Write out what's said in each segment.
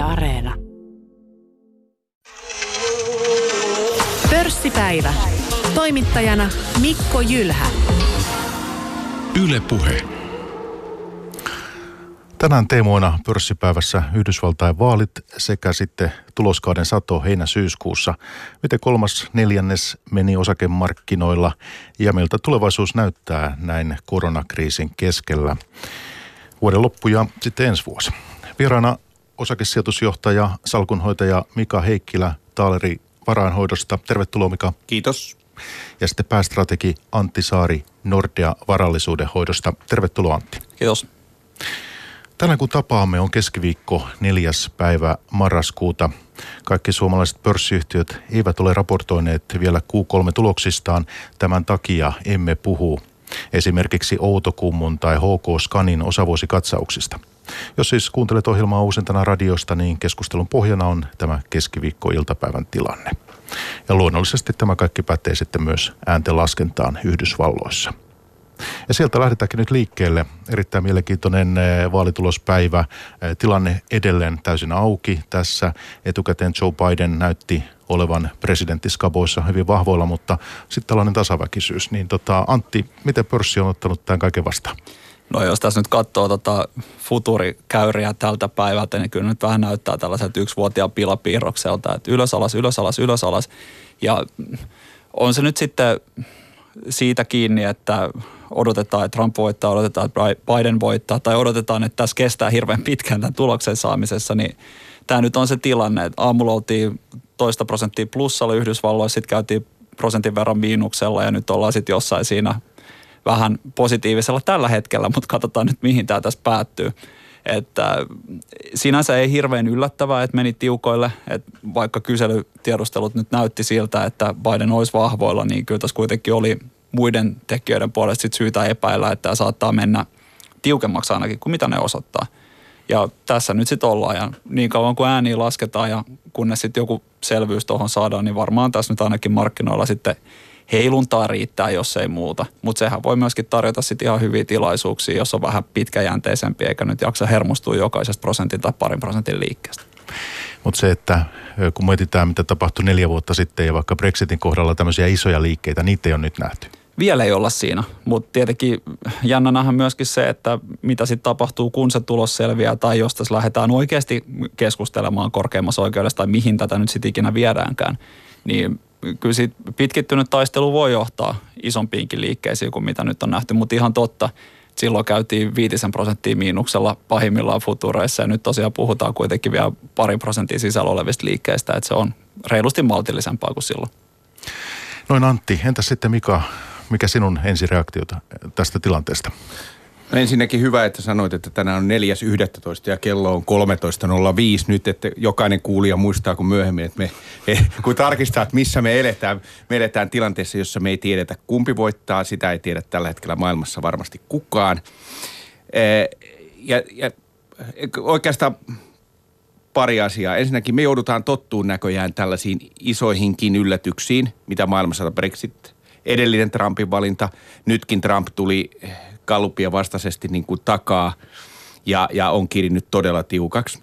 Yle Areena. Pörssipäivä. Toimittajana Mikko Jylhä. Yle Puhe. Tänään teemoina pörssipäivässä Yhdysvaltain vaalit sekä sitten tuloskauden sato heinä-syyskuussa. Miten kolmas neljännes meni osakemarkkinoilla ja miltä tulevaisuus näyttää näin koronakriisin keskellä. Vuoden loppu ja sitten ensi vuosi. Vieraana osakesijoitusjohtaja, salkunhoitaja Mika Heikkilä Taaleri varainhoidosta. Tervetuloa Mika. Kiitos. Ja sitten päästrategi Antti Saari Nordea varallisuuden hoidosta. Tervetuloa Antti. Kiitos. Tänään kun tapaamme on keskiviikko neljäs päivä marraskuuta. Kaikki suomalaiset pörssiyhtiöt eivät ole raportoineet vielä Q3-tuloksistaan. Tämän takia emme puhu esimerkiksi Outokummun tai HK Scanin osavuosikatsauksista. Jos siis kuuntelet ohjelmaa uusintana radiosta, niin keskustelun pohjana on tämä keskiviikko-iltapäivän tilanne. Ja luonnollisesti tämä kaikki pätee sitten myös äänten laskentaan Yhdysvalloissa. Ja sieltä lähdetäänkin nyt liikkeelle. Erittäin mielenkiintoinen eh, vaalitulospäivä. Eh, tilanne edelleen täysin auki tässä. Etukäteen Joe Biden näytti olevan presidenttiskaboissa hyvin vahvoilla, mutta sitten tällainen tasaväkisyys. Niin tota, Antti, miten pörssi on ottanut tämän kaiken vastaan? No jos tässä nyt katsoo tota futurikäyriä tältä päivältä, niin kyllä nyt vähän näyttää tällaiselta yksivuotiaan pilapiirrokselta, että ylös alas, ylös alas, ylös alas. Ja on se nyt sitten siitä kiinni, että odotetaan, että Trump voittaa, odotetaan, että Biden voittaa, tai odotetaan, että tässä kestää hirveän pitkään tämän tuloksen saamisessa, niin tämä nyt on se tilanne, että aamulla oltiin toista prosenttia plussalla Yhdysvalloissa, sitten käytiin prosentin verran miinuksella ja nyt ollaan sitten jossain siinä vähän positiivisella tällä hetkellä, mutta katsotaan nyt mihin tämä tässä päättyy. Että sinänsä ei hirveän yllättävää, että meni tiukoille, että vaikka kyselytiedustelut nyt näytti siltä, että Biden olisi vahvoilla, niin kyllä tässä kuitenkin oli muiden tekijöiden puolesta sit syytä epäillä, että tämä saattaa mennä tiukemmaksi ainakin kuin mitä ne osoittaa. Ja tässä nyt sitten ollaan ja niin kauan kuin ääniä lasketaan ja kunnes sitten joku selvyys tuohon saadaan, niin varmaan tässä nyt ainakin markkinoilla sitten heiluntaa riittää, jos ei muuta. Mutta sehän voi myöskin tarjota sitten ihan hyviä tilaisuuksia, jos on vähän pitkäjänteisempi, eikä nyt jaksa hermostua jokaisesta prosentin tai parin prosentin liikkeestä. Mutta se, että kun mietitään, mitä tapahtui neljä vuotta sitten ja vaikka Brexitin kohdalla tämmöisiä isoja liikkeitä, niitä ei ole nyt nähty. Vielä ei olla siinä, mutta tietenkin jännänähän myöskin se, että mitä sitten tapahtuu, kun se tulos selviää tai jos tässä lähdetään oikeasti keskustelemaan korkeimmassa oikeudessa tai mihin tätä nyt sitten ikinä viedäänkään, niin kyllä siitä pitkittynyt taistelu voi johtaa isompiinkin liikkeisiin kuin mitä nyt on nähty, mutta ihan totta, silloin käytiin viitisen prosenttia miinuksella pahimmillaan futureissa ja nyt tosiaan puhutaan kuitenkin vielä parin prosentin sisällä olevista liikkeistä, että se on reilusti maltillisempaa kuin silloin. Noin Antti, entäs sitten Mika, mikä sinun ensireaktiota tästä tilanteesta? No ensinnäkin hyvä, että sanoit, että tänään on 4.11 ja kello on 13.05 nyt, että jokainen kuulija muistaa kun myöhemmin, että me, kun tarkistaa, että missä me eletään, me eletään tilanteessa, jossa me ei tiedetä kumpi voittaa, sitä ei tiedä tällä hetkellä maailmassa varmasti kukaan. Ja, ja oikeastaan pari asiaa. Ensinnäkin me joudutaan tottuun näköjään tällaisiin isoihinkin yllätyksiin, mitä maailmassa Brexit, edellinen Trumpin valinta, nytkin Trump tuli Gallupia vastaisesti niin kuin takaa ja, ja on kirinnyt todella tiukaksi.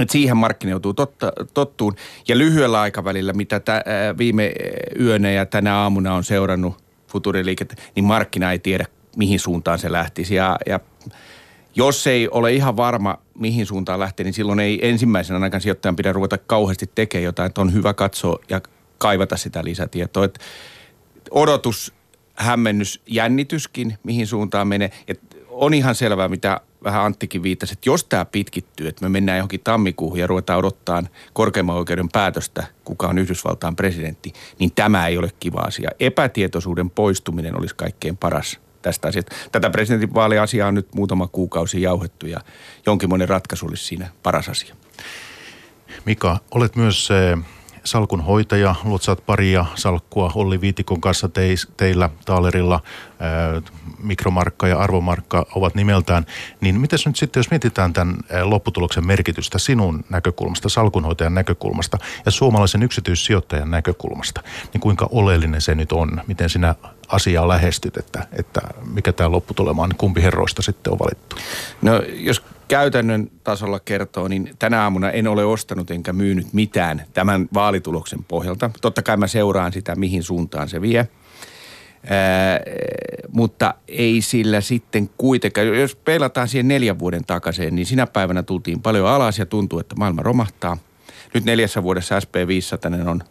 Et siihen markkina joutuu totta, tottuun. Ja lyhyellä aikavälillä, mitä tä, viime yönä ja tänä aamuna on seurannut futuriliikettä, niin markkina ei tiedä, mihin suuntaan se lähtisi. Ja, ja jos ei ole ihan varma, mihin suuntaan lähtee, niin silloin ei ensimmäisenä ainakaan sijoittajan pidä ruveta kauheasti tekemään jotain. Että on hyvä katsoa ja kaivata sitä lisätietoa. Et odotus hämmennys, jännityskin, mihin suuntaan menee. Et on ihan selvää, mitä vähän Anttikin viittasi, että jos tämä pitkittyy, että me mennään johonkin tammikuuhun ja ruvetaan odottaa korkeimman oikeuden päätöstä, kuka on Yhdysvaltain presidentti, niin tämä ei ole kiva asia. Epätietoisuuden poistuminen olisi kaikkein paras tästä asiasta. Tätä presidentinvaaliasiaa on nyt muutama kuukausi jauhettu ja jonkinmoinen ratkaisu olisi siinä paras asia. Mika, olet myös salkun hoitaja, luotsaat paria salkkua Olli Viitikon kanssa teis, teillä Taalerilla, ää, mikromarkka ja arvomarkka ovat nimeltään, niin miten nyt sitten, jos mietitään tämän lopputuloksen merkitystä sinun näkökulmasta, salkunhoitajan näkökulmasta ja suomalaisen yksityissijoittajan näkökulmasta, niin kuinka oleellinen se nyt on, miten sinä asiaa lähestyt, että, että mikä tämä lopputulema on, kumpi herroista sitten on valittu? No jos käytännön tasolla kertoo, niin tänä aamuna en ole ostanut enkä myynyt mitään tämän vaalituloksen pohjalta. Totta kai mä seuraan sitä, mihin suuntaan se vie. Ää, mutta ei sillä sitten kuitenkaan, jos peilataan siihen neljän vuoden takaisin, niin sinä päivänä tultiin paljon alas ja tuntuu, että maailma romahtaa. Nyt neljässä vuodessa SP500 on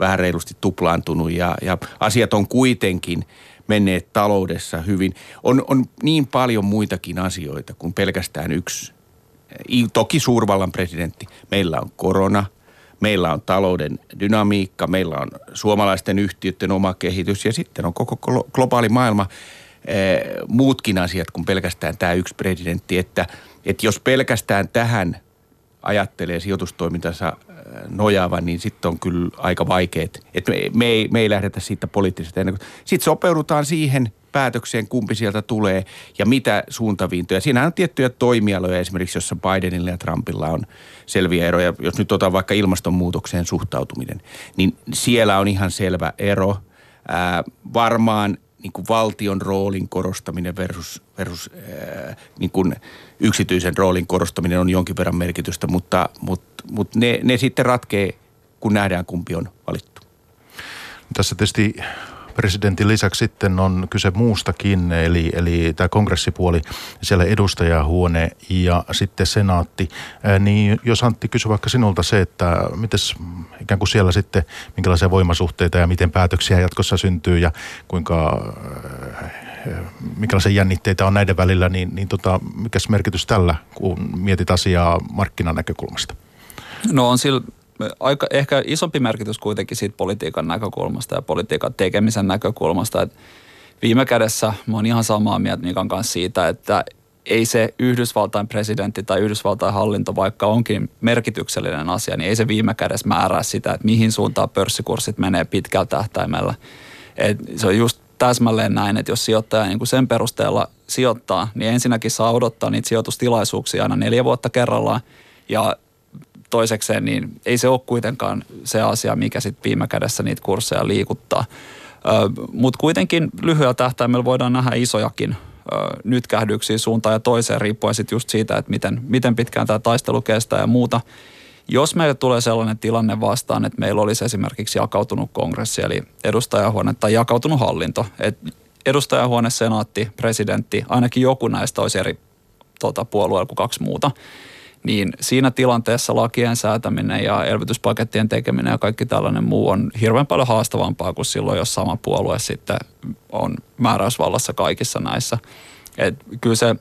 vähän reilusti tuplaantunut ja, ja asiat on kuitenkin menneet taloudessa hyvin. On, on niin paljon muitakin asioita kuin pelkästään yksi, toki suurvallan presidentti. Meillä on korona, meillä on talouden dynamiikka, meillä on suomalaisten yhtiöiden oma kehitys ja sitten on koko globaali maailma eh, muutkin asiat kuin pelkästään tämä yksi presidentti. Että, että jos pelkästään tähän ajattelee sijoitustoimintansa nojaavan, niin sitten on kyllä aika vaikeet. Että me, me, ei, me ei lähdetä siitä poliittisesta ennen kuin... Sitten sopeudutaan siihen päätökseen, kumpi sieltä tulee ja mitä suuntaviintoja. Siinä on tiettyjä toimialoja esimerkiksi, jossa Bidenilla ja Trumpilla on selviä eroja. Jos nyt otan vaikka ilmastonmuutokseen suhtautuminen, niin siellä on ihan selvä ero. Ää, varmaan niin kuin valtion roolin korostaminen versus, versus ää, niin kuin yksityisen roolin korostaminen on jonkin verran merkitystä, mutta, mutta, mutta ne, ne sitten ratkee, kun nähdään kumpi on valittu. Tässä tietysti presidentin lisäksi sitten on kyse muustakin, eli, eli tämä kongressipuoli, siellä edustajahuone ja sitten senaatti. Niin jos Antti kysyy vaikka sinulta se, että miten ikään kuin siellä sitten, minkälaisia voimasuhteita ja miten päätöksiä jatkossa syntyy ja kuinka minkälaisia jännitteitä on näiden välillä, niin, niin tota, mikä merkitys tällä, kun mietit asiaa markkinan näkökulmasta? No on sillä aika, ehkä isompi merkitys kuitenkin siitä politiikan näkökulmasta ja politiikan tekemisen näkökulmasta. Että viime kädessä mä oon ihan samaa mieltä Mikan kanssa siitä, että ei se Yhdysvaltain presidentti tai Yhdysvaltain hallinto, vaikka onkin merkityksellinen asia, niin ei se viime kädessä määrää sitä, että mihin suuntaan pörssikurssit menee pitkällä tähtäimellä. Et se on just täsmälleen näin, että jos sijoittaja niin kuin sen perusteella sijoittaa, niin ensinnäkin saa odottaa niitä sijoitustilaisuuksia aina neljä vuotta kerrallaan. Ja toisekseen, niin ei se ole kuitenkaan se asia, mikä sitten viime kädessä niitä kursseja liikuttaa. Mutta kuitenkin lyhyellä tähtäimellä voidaan nähdä isojakin nytkähdyksiä suuntaan ja toiseen, riippuen sitten just siitä, että miten, miten pitkään tämä taistelu kestää ja muuta. Jos meille tulee sellainen tilanne vastaan, että meillä olisi esimerkiksi jakautunut kongressi, eli edustajahuone tai jakautunut hallinto, että edustajahuone, senaatti, presidentti, ainakin joku näistä olisi eri tota, puolueella kuin kaksi muuta, niin siinä tilanteessa lakien säätäminen ja elvytyspakettien tekeminen ja kaikki tällainen muu on hirveän paljon haastavampaa kuin silloin, jos sama puolue sitten on määräysvallassa kaikissa näissä. Et kyllä se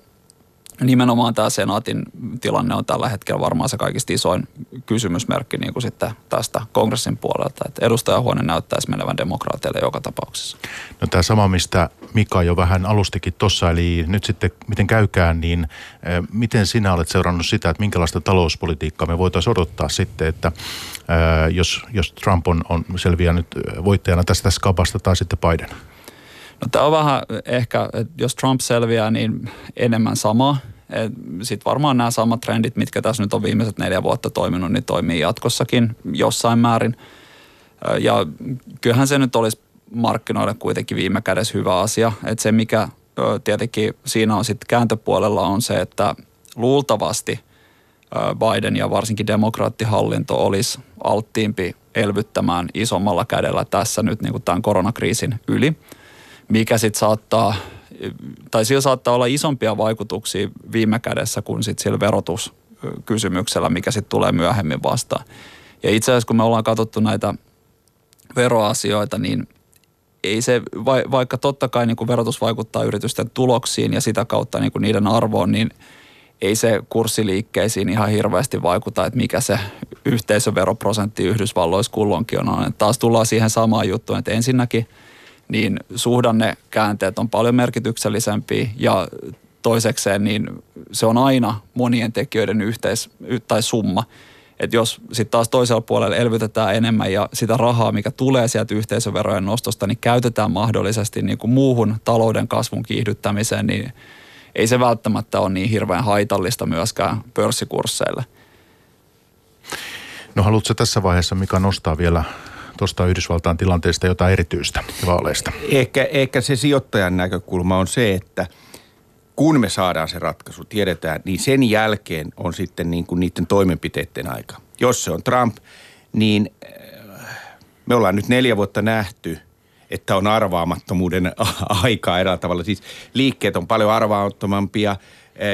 nimenomaan tämä senaatin tilanne on tällä hetkellä varmaan se kaikista isoin kysymysmerkki niin kuin sitten tästä kongressin puolelta, että edustajahuone näyttäisi menevän demokraateille joka tapauksessa. No tämä sama, mistä Mika jo vähän alustikin tuossa, eli nyt sitten miten käykään, niin äh, miten sinä olet seurannut sitä, että minkälaista talouspolitiikkaa me voitaisiin odottaa sitten, että äh, jos, jos Trump on, on selviä nyt voittajana tästä skabasta tai sitten Biden? No tämä on vähän ehkä, että jos Trump selviää, niin enemmän samaa. Sitten varmaan nämä samat trendit, mitkä tässä nyt on viimeiset neljä vuotta toiminut, niin toimii jatkossakin jossain määrin. Ja kyllähän se nyt olisi markkinoille kuitenkin viime kädessä hyvä asia. Että se, mikä tietenkin siinä on sitten kääntöpuolella on se, että luultavasti Biden ja varsinkin demokraattihallinto olisi alttiimpi elvyttämään isommalla kädellä tässä nyt niin kuin tämän koronakriisin yli – mikä sitten saattaa, tai sillä saattaa olla isompia vaikutuksia viime kädessä kuin sitten sillä verotuskysymyksellä, mikä sitten tulee myöhemmin vastaan. Ja itse asiassa kun me ollaan katsottu näitä veroasioita, niin ei se, vaikka totta kai niin kuin verotus vaikuttaa yritysten tuloksiin ja sitä kautta niin kuin niiden arvoon, niin ei se kurssiliikkeisiin ihan hirveästi vaikuta, että mikä se yhteisöveroprosentti Yhdysvalloissa kulloinkin on. Taas tullaan siihen samaan juttuun, että ensinnäkin – niin suhdannekäänteet on paljon merkityksellisempiä ja toisekseen niin se on aina monien tekijöiden yhteis- tai summa. Että jos sitten taas toisella puolella elvytetään enemmän ja sitä rahaa, mikä tulee sieltä yhteisöverojen nostosta, niin käytetään mahdollisesti niin kuin muuhun talouden kasvun kiihdyttämiseen, niin ei se välttämättä ole niin hirveän haitallista myöskään pörssikursseille. No haluatko tässä vaiheessa, mikä nostaa vielä tuosta Yhdysvaltain tilanteesta jotain erityistä vaaleista? Ehkä, ehkä se sijoittajan näkökulma on se, että kun me saadaan se ratkaisu, tiedetään, niin sen jälkeen on sitten niin kuin niiden toimenpiteiden aika. Jos se on Trump, niin me ollaan nyt neljä vuotta nähty, että on arvaamattomuuden aikaa eräällä tavalla. Siis liikkeet on paljon arvaamattomampia,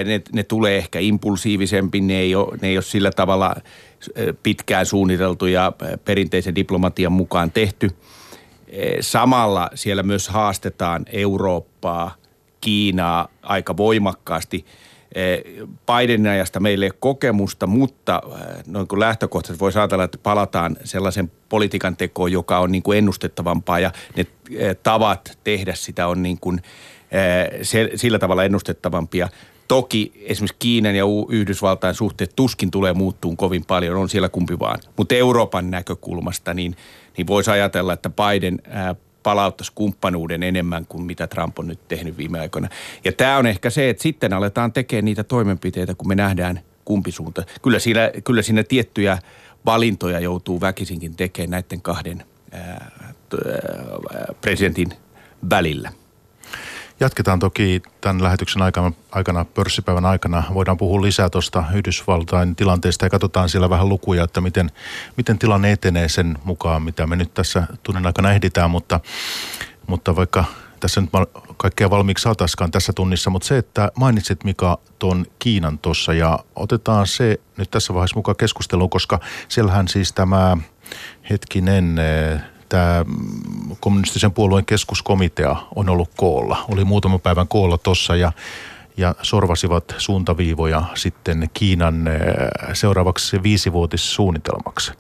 ne, ne tulee ehkä impulsiivisempi, ne ei, ole, ne ei ole sillä tavalla pitkään suunniteltu ja perinteisen diplomatian mukaan tehty. Samalla siellä myös haastetaan Eurooppaa, Kiinaa aika voimakkaasti – Bidenin ajasta meille ei ole kokemusta, mutta noin kuin lähtökohtaisesti voisi ajatella, että palataan sellaisen politiikan tekoon, joka on niin kuin ennustettavampaa ja ne tavat tehdä sitä on niin kuin sillä tavalla ennustettavampia. Toki esimerkiksi Kiinan ja Yhdysvaltain suhteet tuskin tulee muuttuun kovin paljon, on siellä kumpi vaan. Mutta Euroopan näkökulmasta niin, niin voisi ajatella, että Biden palauttaisi kumppanuuden enemmän kuin mitä Trump on nyt tehnyt viime aikoina. Ja tämä on ehkä se, että sitten aletaan tekemään niitä toimenpiteitä, kun me nähdään kumpi suunta. Kyllä siinä, kyllä siinä tiettyjä valintoja joutuu väkisinkin tekemään näiden kahden ää, presidentin välillä. Jatketaan toki tämän lähetyksen aikana, aikana, pörssipäivän aikana. Voidaan puhua lisää tuosta Yhdysvaltain tilanteesta ja katsotaan siellä vähän lukuja, että miten, miten tilanne etenee sen mukaan, mitä me nyt tässä tunnin aikana ehditään. Mutta, mutta vaikka tässä nyt kaikkea valmiiksi saataiskaan tässä tunnissa, mutta se, että mainitsit Mika tuon Kiinan tuossa ja otetaan se nyt tässä vaiheessa mukaan keskusteluun, koska siellähän siis tämä hetkinen tämä kommunistisen puolueen keskuskomitea on ollut koolla. Oli muutama päivän koolla tuossa ja, ja sorvasivat suuntaviivoja sitten Kiinan eh, seuraavaksi viisivuotissuunnitelmaksi.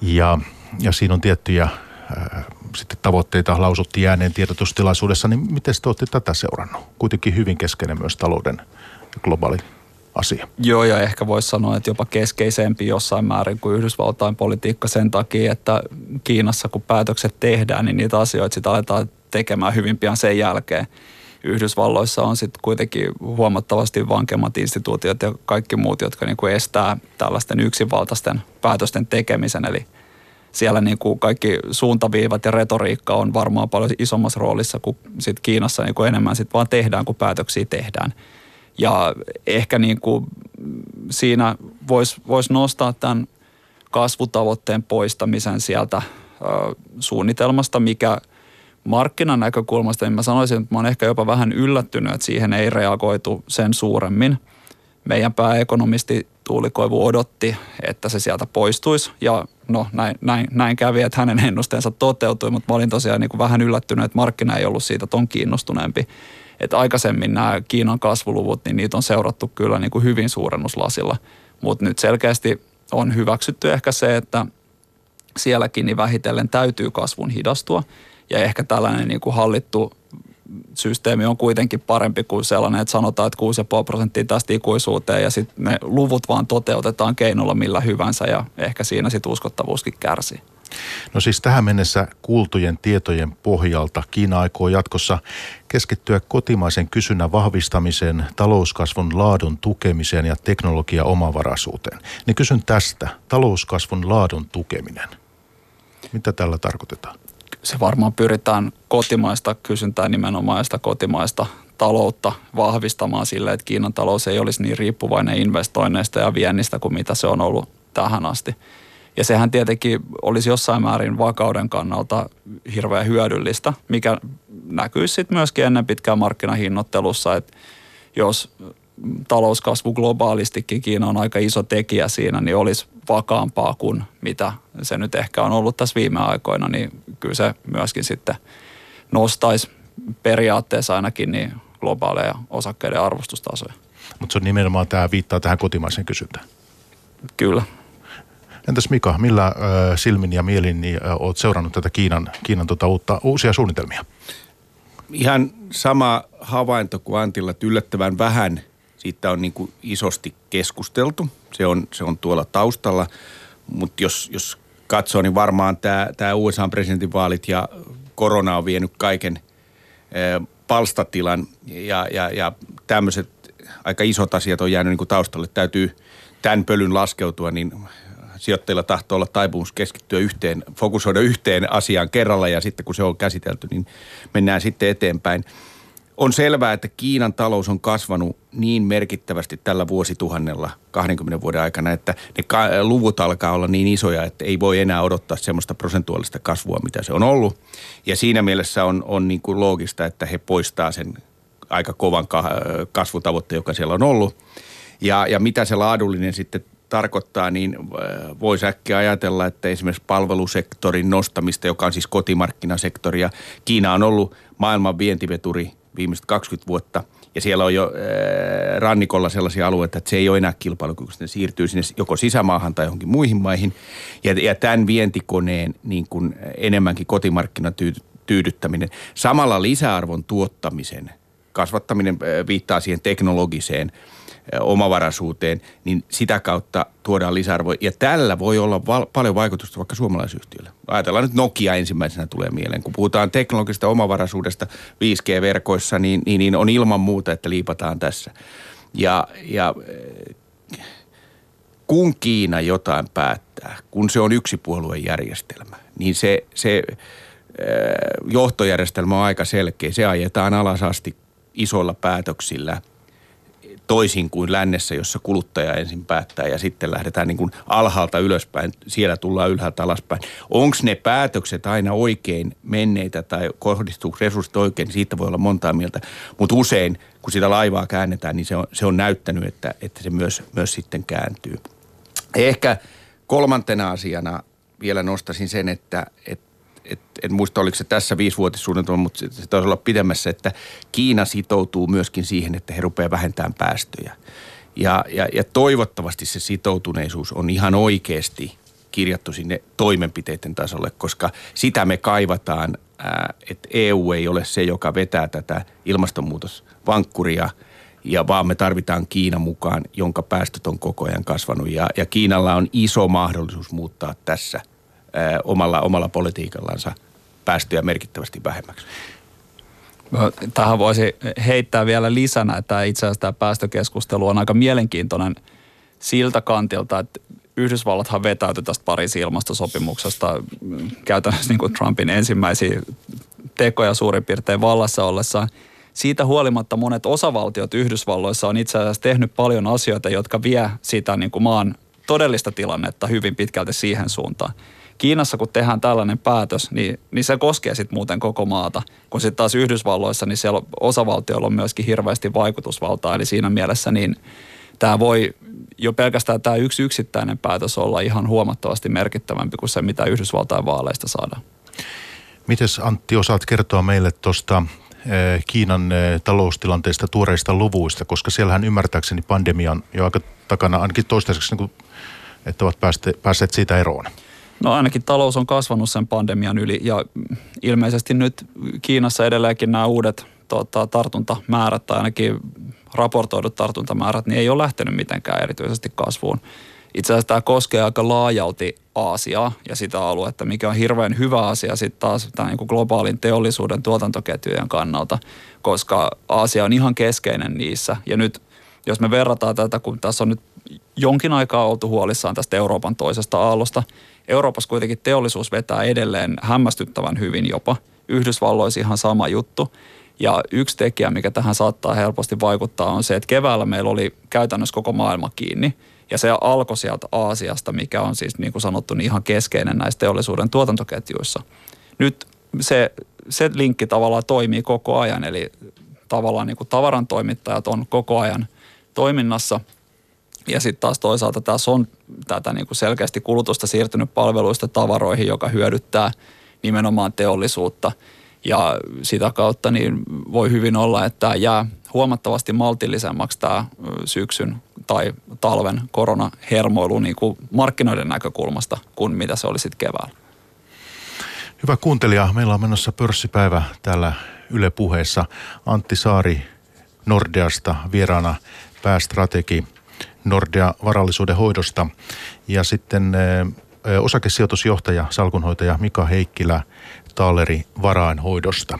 Ja, ja siinä on tiettyjä äh, sitten tavoitteita lausuttiin ääneen tiedotustilaisuudessa, niin miten te olette tätä seurannut? Kuitenkin hyvin keskeinen myös talouden globaali asia. Joo, ja ehkä voisi sanoa, että jopa keskeisempi jossain määrin kuin Yhdysvaltain politiikka sen takia, että Kiinassa kun päätökset tehdään, niin niitä asioita sitten aletaan tekemään hyvin pian sen jälkeen. Yhdysvalloissa on sitten kuitenkin huomattavasti vankemmat instituutiot ja kaikki muut, jotka niin kuin estää tällaisten yksinvaltaisten päätösten tekemisen. Eli siellä niin kuin kaikki suuntaviivat ja retoriikka on varmaan paljon isommassa roolissa kuin sit Kiinassa niin kuin enemmän sit vaan tehdään, kun päätöksiä tehdään. Ja ehkä niin kuin siinä voisi vois nostaa tämän kasvutavoitteen poistamisen sieltä ö, suunnitelmasta, mikä markkinan näkökulmasta, niin mä sanoisin, että mä oon ehkä jopa vähän yllättynyt, että siihen ei reagoitu sen suuremmin. Meidän pääekonomisti Tuuli Koivu odotti, että se sieltä poistuisi ja no näin, näin, näin kävi, että hänen ennusteensa toteutui, mutta mä olin tosiaan niin kuin vähän yllättynyt, että markkina ei ollut siitä ton kiinnostuneempi että aikaisemmin nämä Kiinan kasvuluvut, niin niitä on seurattu kyllä niin kuin hyvin suurennuslasilla. Mutta nyt selkeästi on hyväksytty ehkä se, että sielläkin niin vähitellen täytyy kasvun hidastua. Ja ehkä tällainen niin kuin hallittu systeemi on kuitenkin parempi kuin sellainen, että sanotaan, että 6,5 prosenttia tästä ikuisuuteen ja sitten ne luvut vaan toteutetaan keinolla millä hyvänsä ja ehkä siinä sitten uskottavuuskin kärsii. No siis tähän mennessä kuultujen tietojen pohjalta Kiina aikoo jatkossa keskittyä kotimaisen kysynnän vahvistamiseen, talouskasvun laadun tukemiseen ja teknologia-omavaraisuuteen. Niin kysyn tästä, talouskasvun laadun tukeminen. Mitä tällä tarkoitetaan? Se varmaan pyritään kotimaista kysyntää nimenomaan sitä kotimaista taloutta vahvistamaan sille, että Kiinan talous ei olisi niin riippuvainen investoinneista ja viennistä kuin mitä se on ollut tähän asti. Ja sehän tietenkin olisi jossain määrin vakauden kannalta hirveän hyödyllistä, mikä näkyisi sitten myöskin ennen pitkään markkinahinnoittelussa, että jos talouskasvu globaalistikin, Kiina on aika iso tekijä siinä, niin olisi vakaampaa kuin mitä se nyt ehkä on ollut tässä viime aikoina, niin kyllä se myöskin sitten nostaisi periaatteessa ainakin niin globaaleja osakkeiden arvostustasoja. Mutta se on nimenomaan tämä viittaa tähän kotimaiseen kysyntään. Kyllä. Entäs Mika, millä silmin ja mielin niin, olet seurannut tätä Kiinan, Kiinan tota, uutta, uusia suunnitelmia? Ihan sama havainto kuin Antilla, että yllättävän vähän siitä on niin kuin isosti keskusteltu. Se on, se on tuolla taustalla, mutta jos, jos katsoo, niin varmaan tämä, tämä USA-presidentinvaalit ja korona on vienyt kaiken palstatilan ja, ja, ja tämmöiset aika isot asiat on jäänyt niin kuin taustalle. Täytyy tämän pölyn laskeutua, niin sijoittajilla tahtoo olla taipumus keskittyä yhteen, fokusoida yhteen asiaan kerralla ja sitten kun se on käsitelty, niin mennään sitten eteenpäin. on selvää, että Kiinan talous on kasvanut niin merkittävästi tällä vuosituhannella 20 vuoden aikana, että ne luvut alkaa olla niin isoja, että ei voi enää odottaa semmoista prosentuaalista kasvua, mitä se on ollut. Ja siinä mielessä on, on niin kuin loogista, että he poistaa sen aika kovan kasvutavoitteen, joka siellä on ollut. Ja, ja mitä se laadullinen sitten tarkoittaa, niin äh, voisi äkkiä ajatella, että esimerkiksi palvelusektorin nostamista, joka on siis kotimarkkinasektori, ja Kiina on ollut maailman vientiveturi viimeiset 20 vuotta, ja siellä on jo äh, rannikolla sellaisia alueita, että se ei ole enää kilpailukykyistä, ne siirtyy sinne joko sisämaahan tai johonkin muihin maihin, ja, ja tämän vientikoneen niin kuin enemmänkin kotimarkkinatyydyttäminen, samalla lisäarvon tuottamisen kasvattaminen äh, viittaa siihen teknologiseen – omavaraisuuteen, niin sitä kautta tuodaan lisäarvoa. Ja tällä voi olla val- paljon vaikutusta vaikka suomalaisyhtiölle. Ajatellaan nyt Nokia ensimmäisenä tulee mieleen. Kun puhutaan teknologisesta omavaraisuudesta 5G-verkoissa, niin, niin, niin on ilman muuta, että liipataan tässä. Ja, ja kun Kiina jotain päättää, kun se on yksipuoluejärjestelmä, niin se, se johtojärjestelmä on aika selkeä. Se ajetaan alas asti isoilla päätöksillä – toisin kuin lännessä, jossa kuluttaja ensin päättää ja sitten lähdetään niin kuin alhaalta ylöspäin, siellä tullaan ylhäältä alaspäin. Onko ne päätökset aina oikein menneitä tai kohdistuu resurssit oikein, niin siitä voi olla montaa mieltä. Mutta usein, kun sitä laivaa käännetään, niin se on, se on näyttänyt, että, että se myös, myös sitten kääntyy. Ehkä kolmantena asiana vielä nostasin sen, että, että et, en muista oliko se tässä viisivuotissuunnitelma, mutta se, se taisi olla pidemmässä, että Kiina sitoutuu myöskin siihen, että he rupeavat vähentämään päästöjä. Ja, ja, ja toivottavasti se sitoutuneisuus on ihan oikeasti kirjattu sinne toimenpiteiden tasolle, koska sitä me kaivataan, että EU ei ole se, joka vetää tätä ilmastonmuutosvankkuria, ja vaan me tarvitaan Kiina mukaan, jonka päästöt on koko ajan kasvanut. Ja, ja Kiinalla on iso mahdollisuus muuttaa tässä – omalla, omalla politiikallansa päästöjä merkittävästi vähemmäksi. Tähän voisi heittää vielä lisänä, että itse asiassa tämä päästökeskustelu on aika mielenkiintoinen siltä kantilta, että Yhdysvallathan vetäytyi tästä Pariisin ilmastosopimuksesta käytännössä niin kuin Trumpin ensimmäisiä tekoja suurin piirtein vallassa ollessaan. Siitä huolimatta monet osavaltiot Yhdysvalloissa on itse asiassa tehnyt paljon asioita, jotka vie sitä niin kuin maan todellista tilannetta hyvin pitkälti siihen suuntaan. Kiinassa kun tehdään tällainen päätös, niin, niin se koskee sitten muuten koko maata. Kun sitten taas Yhdysvalloissa, niin siellä osavaltioilla on myöskin hirveästi vaikutusvaltaa. Eli siinä mielessä niin tämä voi jo pelkästään tämä yksi yksittäinen päätös olla ihan huomattavasti merkittävämpi kuin se, mitä Yhdysvaltain vaaleista saadaan. Mites Antti osaat kertoa meille tuosta eh, Kiinan eh, taloustilanteesta tuoreista luvuista, koska siellähän ymmärtääkseni pandemian jo aika takana ainakin toistaiseksi, niin että ovat päässeet siitä eroon. No ainakin talous on kasvanut sen pandemian yli ja ilmeisesti nyt Kiinassa edelleenkin nämä uudet tota, tartuntamäärät tai ainakin raportoidut tartuntamäärät, niin ei ole lähtenyt mitenkään erityisesti kasvuun. Itse asiassa tämä koskee aika laajalti Aasiaa ja sitä aluetta, mikä on hirveän hyvä asia sitten taas tämän niin globaalin teollisuuden tuotantoketjujen kannalta, koska Aasia on ihan keskeinen niissä. Ja nyt jos me verrataan tätä, kun tässä on nyt jonkin aikaa oltu huolissaan tästä Euroopan toisesta aallosta, Euroopassa kuitenkin teollisuus vetää edelleen hämmästyttävän hyvin jopa. Yhdysvalloissa ihan sama juttu. Ja yksi tekijä, mikä tähän saattaa helposti vaikuttaa, on se, että keväällä meillä oli käytännössä koko maailma kiinni. Ja se alkoi sieltä Aasiasta, mikä on siis niin kuin sanottu niin ihan keskeinen näissä teollisuuden tuotantoketjuissa. Nyt se, se linkki tavallaan toimii koko ajan, eli tavallaan niin kuin tavaran toimittajat on koko ajan toiminnassa – ja sitten taas toisaalta tässä on tätä niin kuin selkeästi kulutusta siirtynyt palveluista tavaroihin, joka hyödyttää nimenomaan teollisuutta. Ja sitä kautta niin voi hyvin olla, että tämä jää huomattavasti maltillisemmaksi tämä syksyn tai talven koronahermoilu niin kuin markkinoiden näkökulmasta kuin mitä se oli sitten keväällä. Hyvä kuuntelija, meillä on menossa pörssipäivä täällä Yle puheessa. Antti Saari Nordeasta vieraana päästrategi – Nordea varallisuuden hoidosta ja sitten osakesijoitusjohtaja, salkunhoitaja Mika Heikkilä Taaleri varainhoidosta.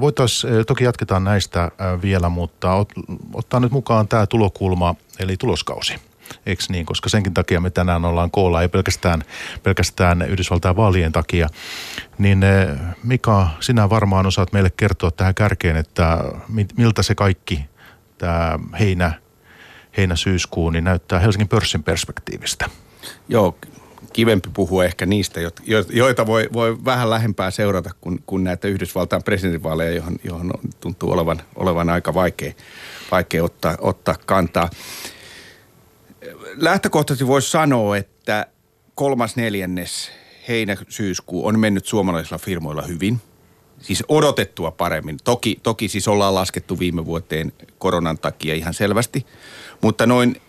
Voitaisiin, toki jatketaan näistä vielä, mutta ot, ottaa nyt mukaan tämä tulokulma, eli tuloskausi. eikö niin? Koska senkin takia me tänään ollaan koolla, ei pelkästään, pelkästään Yhdysvaltain vaalien takia. Niin eh, Mika, sinä varmaan osaat meille kertoa tähän kärkeen, että miltä se kaikki, tämä heinä, heinä-syyskuu, niin näyttää Helsingin pörssin perspektiivistä. Joo, kivempi puhua ehkä niistä, joita voi, voi vähän lähempää seurata kuin, kuin näitä Yhdysvaltain presidentinvaaleja, johon, johon tuntuu olevan, olevan aika vaikea, vaikea ottaa, ottaa kantaa. Lähtökohtaisesti voisi sanoa, että kolmas neljännes heinä-syyskuu on mennyt suomalaisilla firmoilla hyvin. Siis odotettua paremmin. Toki, toki siis ollaan laskettu viime vuoteen koronan takia ihan selvästi. Mutta noin,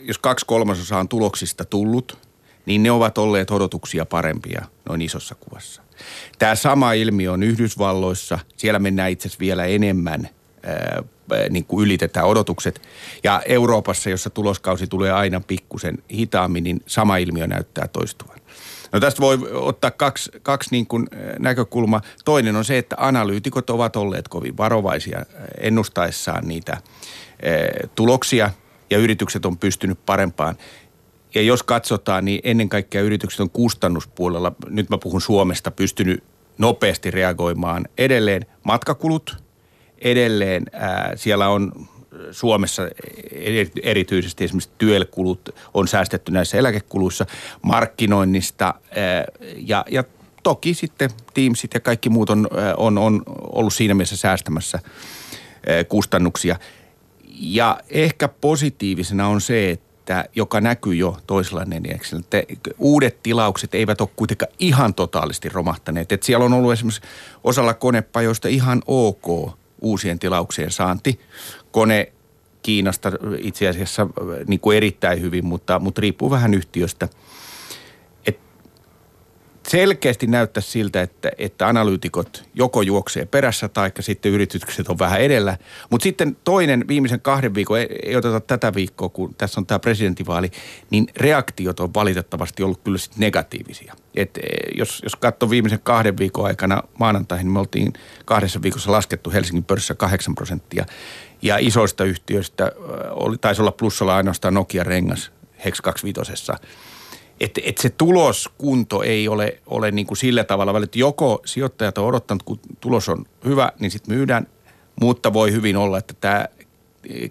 jos kaksi kolmasosaa on tuloksista tullut, niin ne ovat olleet odotuksia parempia noin isossa kuvassa. Tämä sama ilmiö on Yhdysvalloissa. Siellä mennään itse asiassa vielä enemmän niin kuin ylitetään odotukset. Ja Euroopassa, jossa tuloskausi tulee aina pikkusen hitaammin, niin sama ilmiö näyttää toistuvan. No tästä voi ottaa kaksi, kaksi niin kuin näkökulmaa. Toinen on se, että analyytikot ovat olleet kovin varovaisia ennustaessaan niitä tuloksia ja yritykset on pystynyt parempaan. Ja jos katsotaan, niin ennen kaikkea yritykset on kustannuspuolella, nyt mä puhun Suomesta, pystynyt nopeasti reagoimaan. Edelleen matkakulut, edelleen ää, siellä on Suomessa erityisesti esimerkiksi työkulut on säästetty näissä eläkekuluissa, markkinoinnista ää, ja, ja toki sitten Teamsit ja kaikki muut on, on, on ollut siinä mielessä säästämässä ää, kustannuksia. Ja ehkä positiivisena on se, että joka näkyy jo toisella neljänneksellä, että uudet tilaukset eivät ole kuitenkaan ihan totaalisti romahtaneet. Että siellä on ollut esimerkiksi osalla konepajoista ihan ok uusien tilauksien saanti. Kone Kiinasta itse asiassa niin kuin erittäin hyvin, mutta, mutta riippuu vähän yhtiöstä – selkeästi näyttää siltä, että, että analyytikot joko juoksee perässä tai sitten yritykset on vähän edellä. Mutta sitten toinen viimeisen kahden viikon, ei, ei oteta tätä viikkoa, kun tässä on tämä presidentinvaali, niin reaktiot on valitettavasti ollut kyllä sitten negatiivisia. Et, e, jos, jos katsoo viimeisen kahden viikon aikana maanantaihin, niin me oltiin kahdessa viikossa laskettu Helsingin pörssissä 8 prosenttia. Ja isoista yhtiöistä oli, taisi olla plussalla ainoastaan Nokia Rengas Hex 25 että et se tuloskunto ei ole, ole niin kuin sillä tavalla, että joko sijoittajat on odottanut, kun tulos on hyvä, niin sitten myydään, mutta voi hyvin olla, että tämä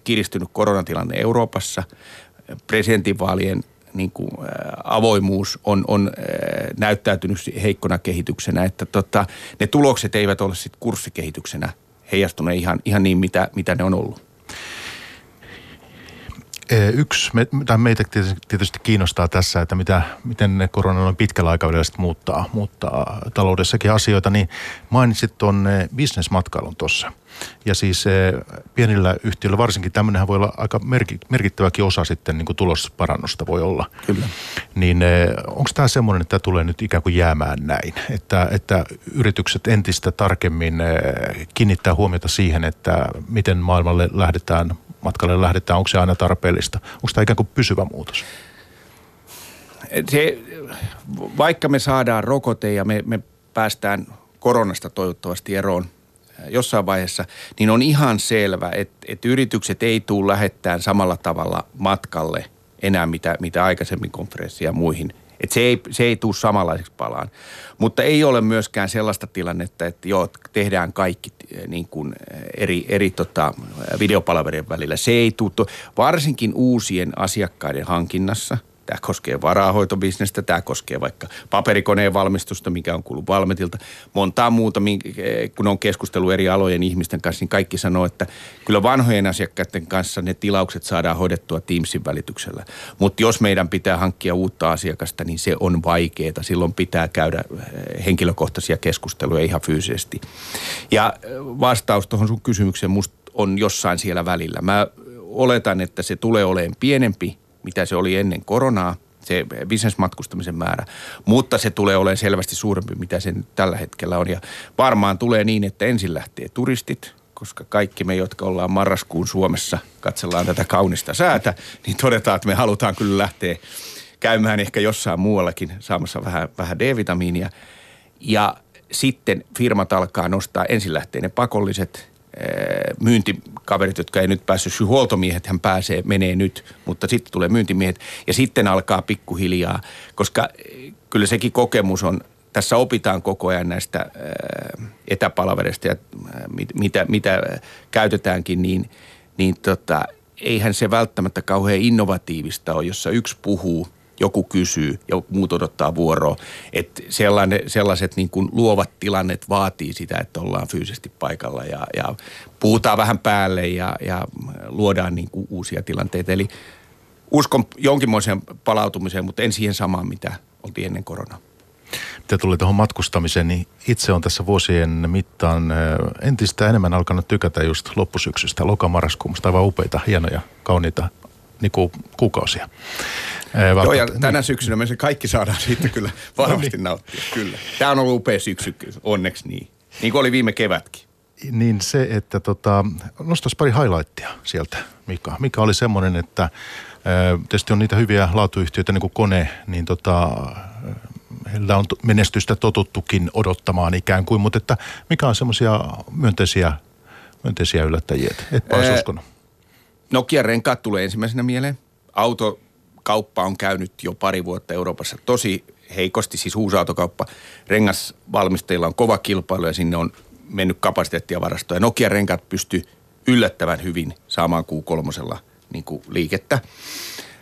kiristynyt koronatilanne Euroopassa, presidentinvaalien niin kuin, avoimuus on, on näyttäytynyt heikkona kehityksenä, että tota, ne tulokset eivät ole sitten kurssikehityksenä heijastuneet ihan, ihan niin, mitä, mitä ne on ollut. Yksi, me, meitä tietysti kiinnostaa tässä, että mitä, miten ne korona on pitkällä aikavälillä muuttaa, muuttaa taloudessakin asioita, niin mainitsit tuon bisnesmatkailun tuossa. Ja siis pienillä yhtiöillä varsinkin tämmöinenhän voi olla aika merkittäväkin osa sitten niin kuin tulosparannusta voi olla. Kyllä. Niin onko tämä semmoinen, että tämä tulee nyt ikään kuin jäämään näin? Että, että yritykset entistä tarkemmin kiinnittää huomiota siihen, että miten maailmalle lähdetään matkalle lähdetään, onko se aina tarpeellista? Onko tämä ikään kuin pysyvä muutos? Se, vaikka me saadaan rokote ja me, me päästään koronasta toivottavasti eroon jossain vaiheessa, niin on ihan selvä, että, että yritykset ei tule lähettään samalla tavalla matkalle enää mitä, mitä aikaisemmin konferenssia muihin – et se, ei, se ei tule samanlaiseksi palaan. Mutta ei ole myöskään sellaista tilannetta, että joo, tehdään kaikki eh, niin kuin eh, eri, eri tota, videopalvelujen välillä. Se ei tule, varsinkin uusien asiakkaiden hankinnassa – Tämä koskee varahoitobisnestä, tämä koskee vaikka paperikoneen valmistusta, mikä on kuullut Valmetilta. Montaa muuta, kun on keskustellut eri alojen ihmisten kanssa, niin kaikki sanoo, että kyllä vanhojen asiakkaiden kanssa ne tilaukset saadaan hoidettua Teamsin välityksellä. Mutta jos meidän pitää hankkia uutta asiakasta, niin se on vaikeaa. Silloin pitää käydä eh, henkilökohtaisia keskusteluja ihan fyysisesti. Ja eh, vastaus tuohon sun kysymykseen musta on jossain siellä välillä. Mä oletan, että se tulee olemaan pienempi mitä se oli ennen koronaa, se bisnesmatkustamisen määrä, mutta se tulee olemaan selvästi suurempi, mitä se nyt tällä hetkellä on. Ja varmaan tulee niin, että ensin lähtee turistit, koska kaikki me, jotka ollaan marraskuun Suomessa, katsellaan tätä kaunista säätä, niin todetaan, että me halutaan kyllä lähteä käymään ehkä jossain muuallakin saamassa vähän, vähän D-vitamiinia. Ja sitten firmat alkaa nostaa, ensin lähtee ne pakolliset myyntikaverit, jotka ei nyt päässyt, huoltomiehet hän pääsee, menee nyt, mutta sitten tulee myyntimiehet. Ja sitten alkaa pikkuhiljaa, koska kyllä sekin kokemus on, tässä opitaan koko ajan näistä etäpalvereista ja mitä, mitä käytetäänkin, niin, niin tota, eihän se välttämättä kauhean innovatiivista ole, jossa yksi puhuu, joku kysyy ja muut odottaa vuoroa. Että sellaiset niin kuin luovat tilannet vaatii sitä, että ollaan fyysisesti paikalla ja, ja puhutaan vähän päälle ja, ja luodaan niin kuin uusia tilanteita. Eli uskon jonkinmoiseen palautumiseen, mutta en siihen samaan, mitä oltiin ennen koronaa. Mitä tuli tuohon matkustamiseen, niin itse on tässä vuosien mittaan entistä enemmän alkanut tykätä just loppusyksystä, lokamarraskuusta, aivan upeita, hienoja, kauniita niin kuin kuukausia. Joo, ja tänä niin. syksynä me se kaikki saadaan siitä kyllä varmasti no niin. nauttia, kyllä. Tämä on ollut upea syksy, onneksi niin. Niin kuin oli viime kevätkin. Niin se, että tota, nostaisi pari highlightia sieltä, Mika. Mikä oli semmoinen, että tietysti on niitä hyviä laatuyhtiöitä niin kuin Kone, niin tota, heillä on menestystä totuttukin odottamaan ikään kuin, mutta että mikä on semmoisia myönteisiä, myönteisiä yllättäjiä, että olisi uskonut? Nokia renkaat tulee ensimmäisenä mieleen. Autokauppa on käynyt jo pari vuotta Euroopassa tosi heikosti, siis uusautokauppa. Rengasvalmistajilla on kova kilpailu ja sinne on mennyt kapasiteettia varastoa. Nokia renkaat pystyy yllättävän hyvin saamaan Q3 niin kuin liikettä.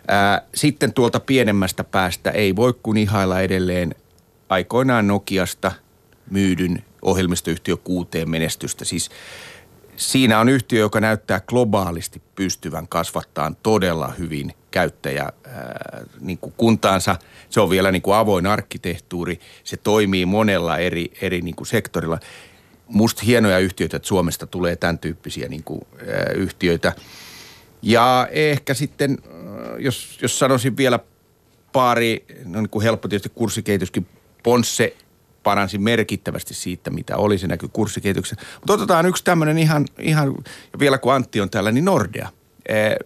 Ää, sitten tuolta pienemmästä päästä ei voi kuin ihailla edelleen aikoinaan Nokiasta myydyn ohjelmistoyhtiö kuuteen menestystä. Siis siinä on yhtiö, joka näyttää globaalisti pystyvän kasvattaan todella hyvin käyttäjä ää, niin kuin kuntaansa. Se on vielä niin kuin avoin arkkitehtuuri. Se toimii monella eri, eri niin kuin sektorilla. Musta hienoja yhtiöitä, että Suomesta tulee tämän tyyppisiä niin kuin, ää, yhtiöitä. Ja ehkä sitten, jos, jos sanoisin vielä pari, no niin kuin helppo tietysti kurssikehityskin, Ponsse paransi merkittävästi siitä, mitä oli. Se näkyy kurssikehityksessä. Mutta otetaan yksi tämmöinen ihan, ihan, vielä kun Antti on täällä, niin Nordea. Eh,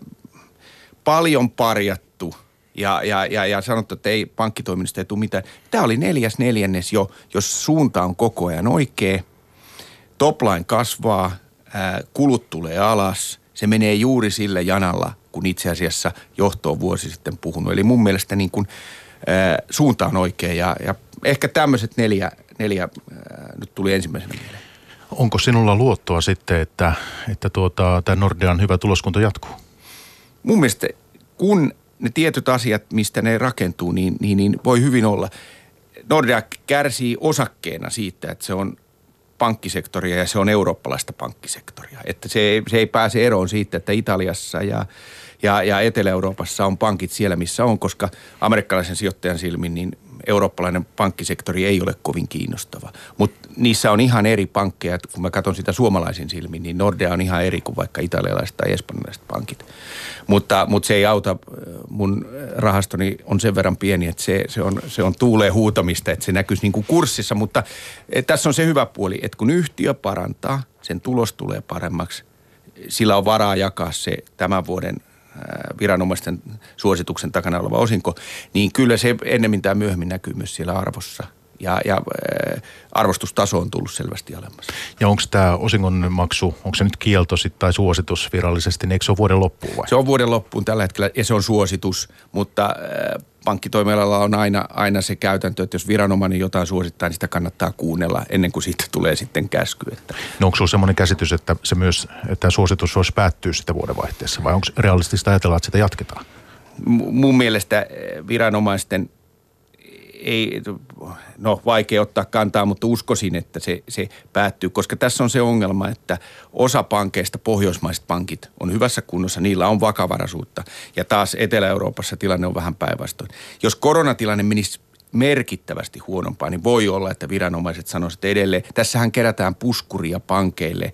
paljon parjattu ja, ja, ja, ja sanottu, että ei pankkitoiminnasta ei tule mitään. Tämä oli neljäs neljännes jo, jos suunta on koko ajan oikea. Topline kasvaa, ää, kulut tulee alas. Se menee juuri sillä janalla, kun itse asiassa johto on vuosi sitten puhunut. Eli mun mielestä niin kuin, suunta on oikea ja, ja ehkä tämmöiset neljä, neljä nyt tuli ensimmäisenä mieleen. Onko sinulla luottoa sitten, että, että tuota, tämä Nordean hyvä tuloskunto jatkuu? Mun mielestä kun ne tietyt asiat, mistä ne rakentuu, niin, niin, niin voi hyvin olla. Nordea kärsii osakkeena siitä, että se on pankkisektoria ja se on eurooppalaista pankkisektoria. Että se, ei, se ei pääse eroon siitä, että Italiassa ja, ja, ja Etelä-Euroopassa on pankit siellä, missä on, koska amerikkalaisen sijoittajan silmin niin eurooppalainen pankkisektori ei ole kovin kiinnostava. Mutta niissä on ihan eri pankkeja. Kun mä katson sitä suomalaisin silmin, niin Nordea on ihan eri kuin vaikka italialaiset tai espanjalaiset pankit. Mutta, mutta se ei auta. Mun rahastoni on sen verran pieni, että se, se, on, se on tuuleen huutamista, että se näkyisi niin kuin kurssissa. Mutta et, tässä on se hyvä puoli, että kun yhtiö parantaa, sen tulos tulee paremmaksi. Sillä on varaa jakaa se tämän vuoden viranomaisten suosituksen takana oleva osinko, niin kyllä se ennemmin tai myöhemmin näkyy myös siellä arvossa. Ja, ja arvostustaso on tullut selvästi alemmas. Ja onko tämä osingon maksu, onko se nyt kielto sit, tai suositus virallisesti, niin eikö se ole vuoden loppuun vai? Se on vuoden loppuun tällä hetkellä ja se on suositus, mutta pankkitoimialalla on aina, aina se käytäntö, että jos viranomainen jotain suosittaa, niin sitä kannattaa kuunnella ennen kuin siitä tulee sitten käsky. Että. No onko sinulla sellainen käsitys, että se myös, että suositus voisi päättyä sitten vuodenvaihteessa vai onko realistista ajatella, että sitä jatketaan? Mun mielestä viranomaisten ei, no vaikea ottaa kantaa, mutta uskoisin, että se, se päättyy, koska tässä on se ongelma, että osa pankeista, pohjoismaiset pankit, on hyvässä kunnossa, niillä on vakavaraisuutta ja taas Etelä-Euroopassa tilanne on vähän päinvastoin. Jos koronatilanne menisi merkittävästi huonompaa, niin voi olla, että viranomaiset sanoisivat edelleen, tässähän kerätään puskuria pankeille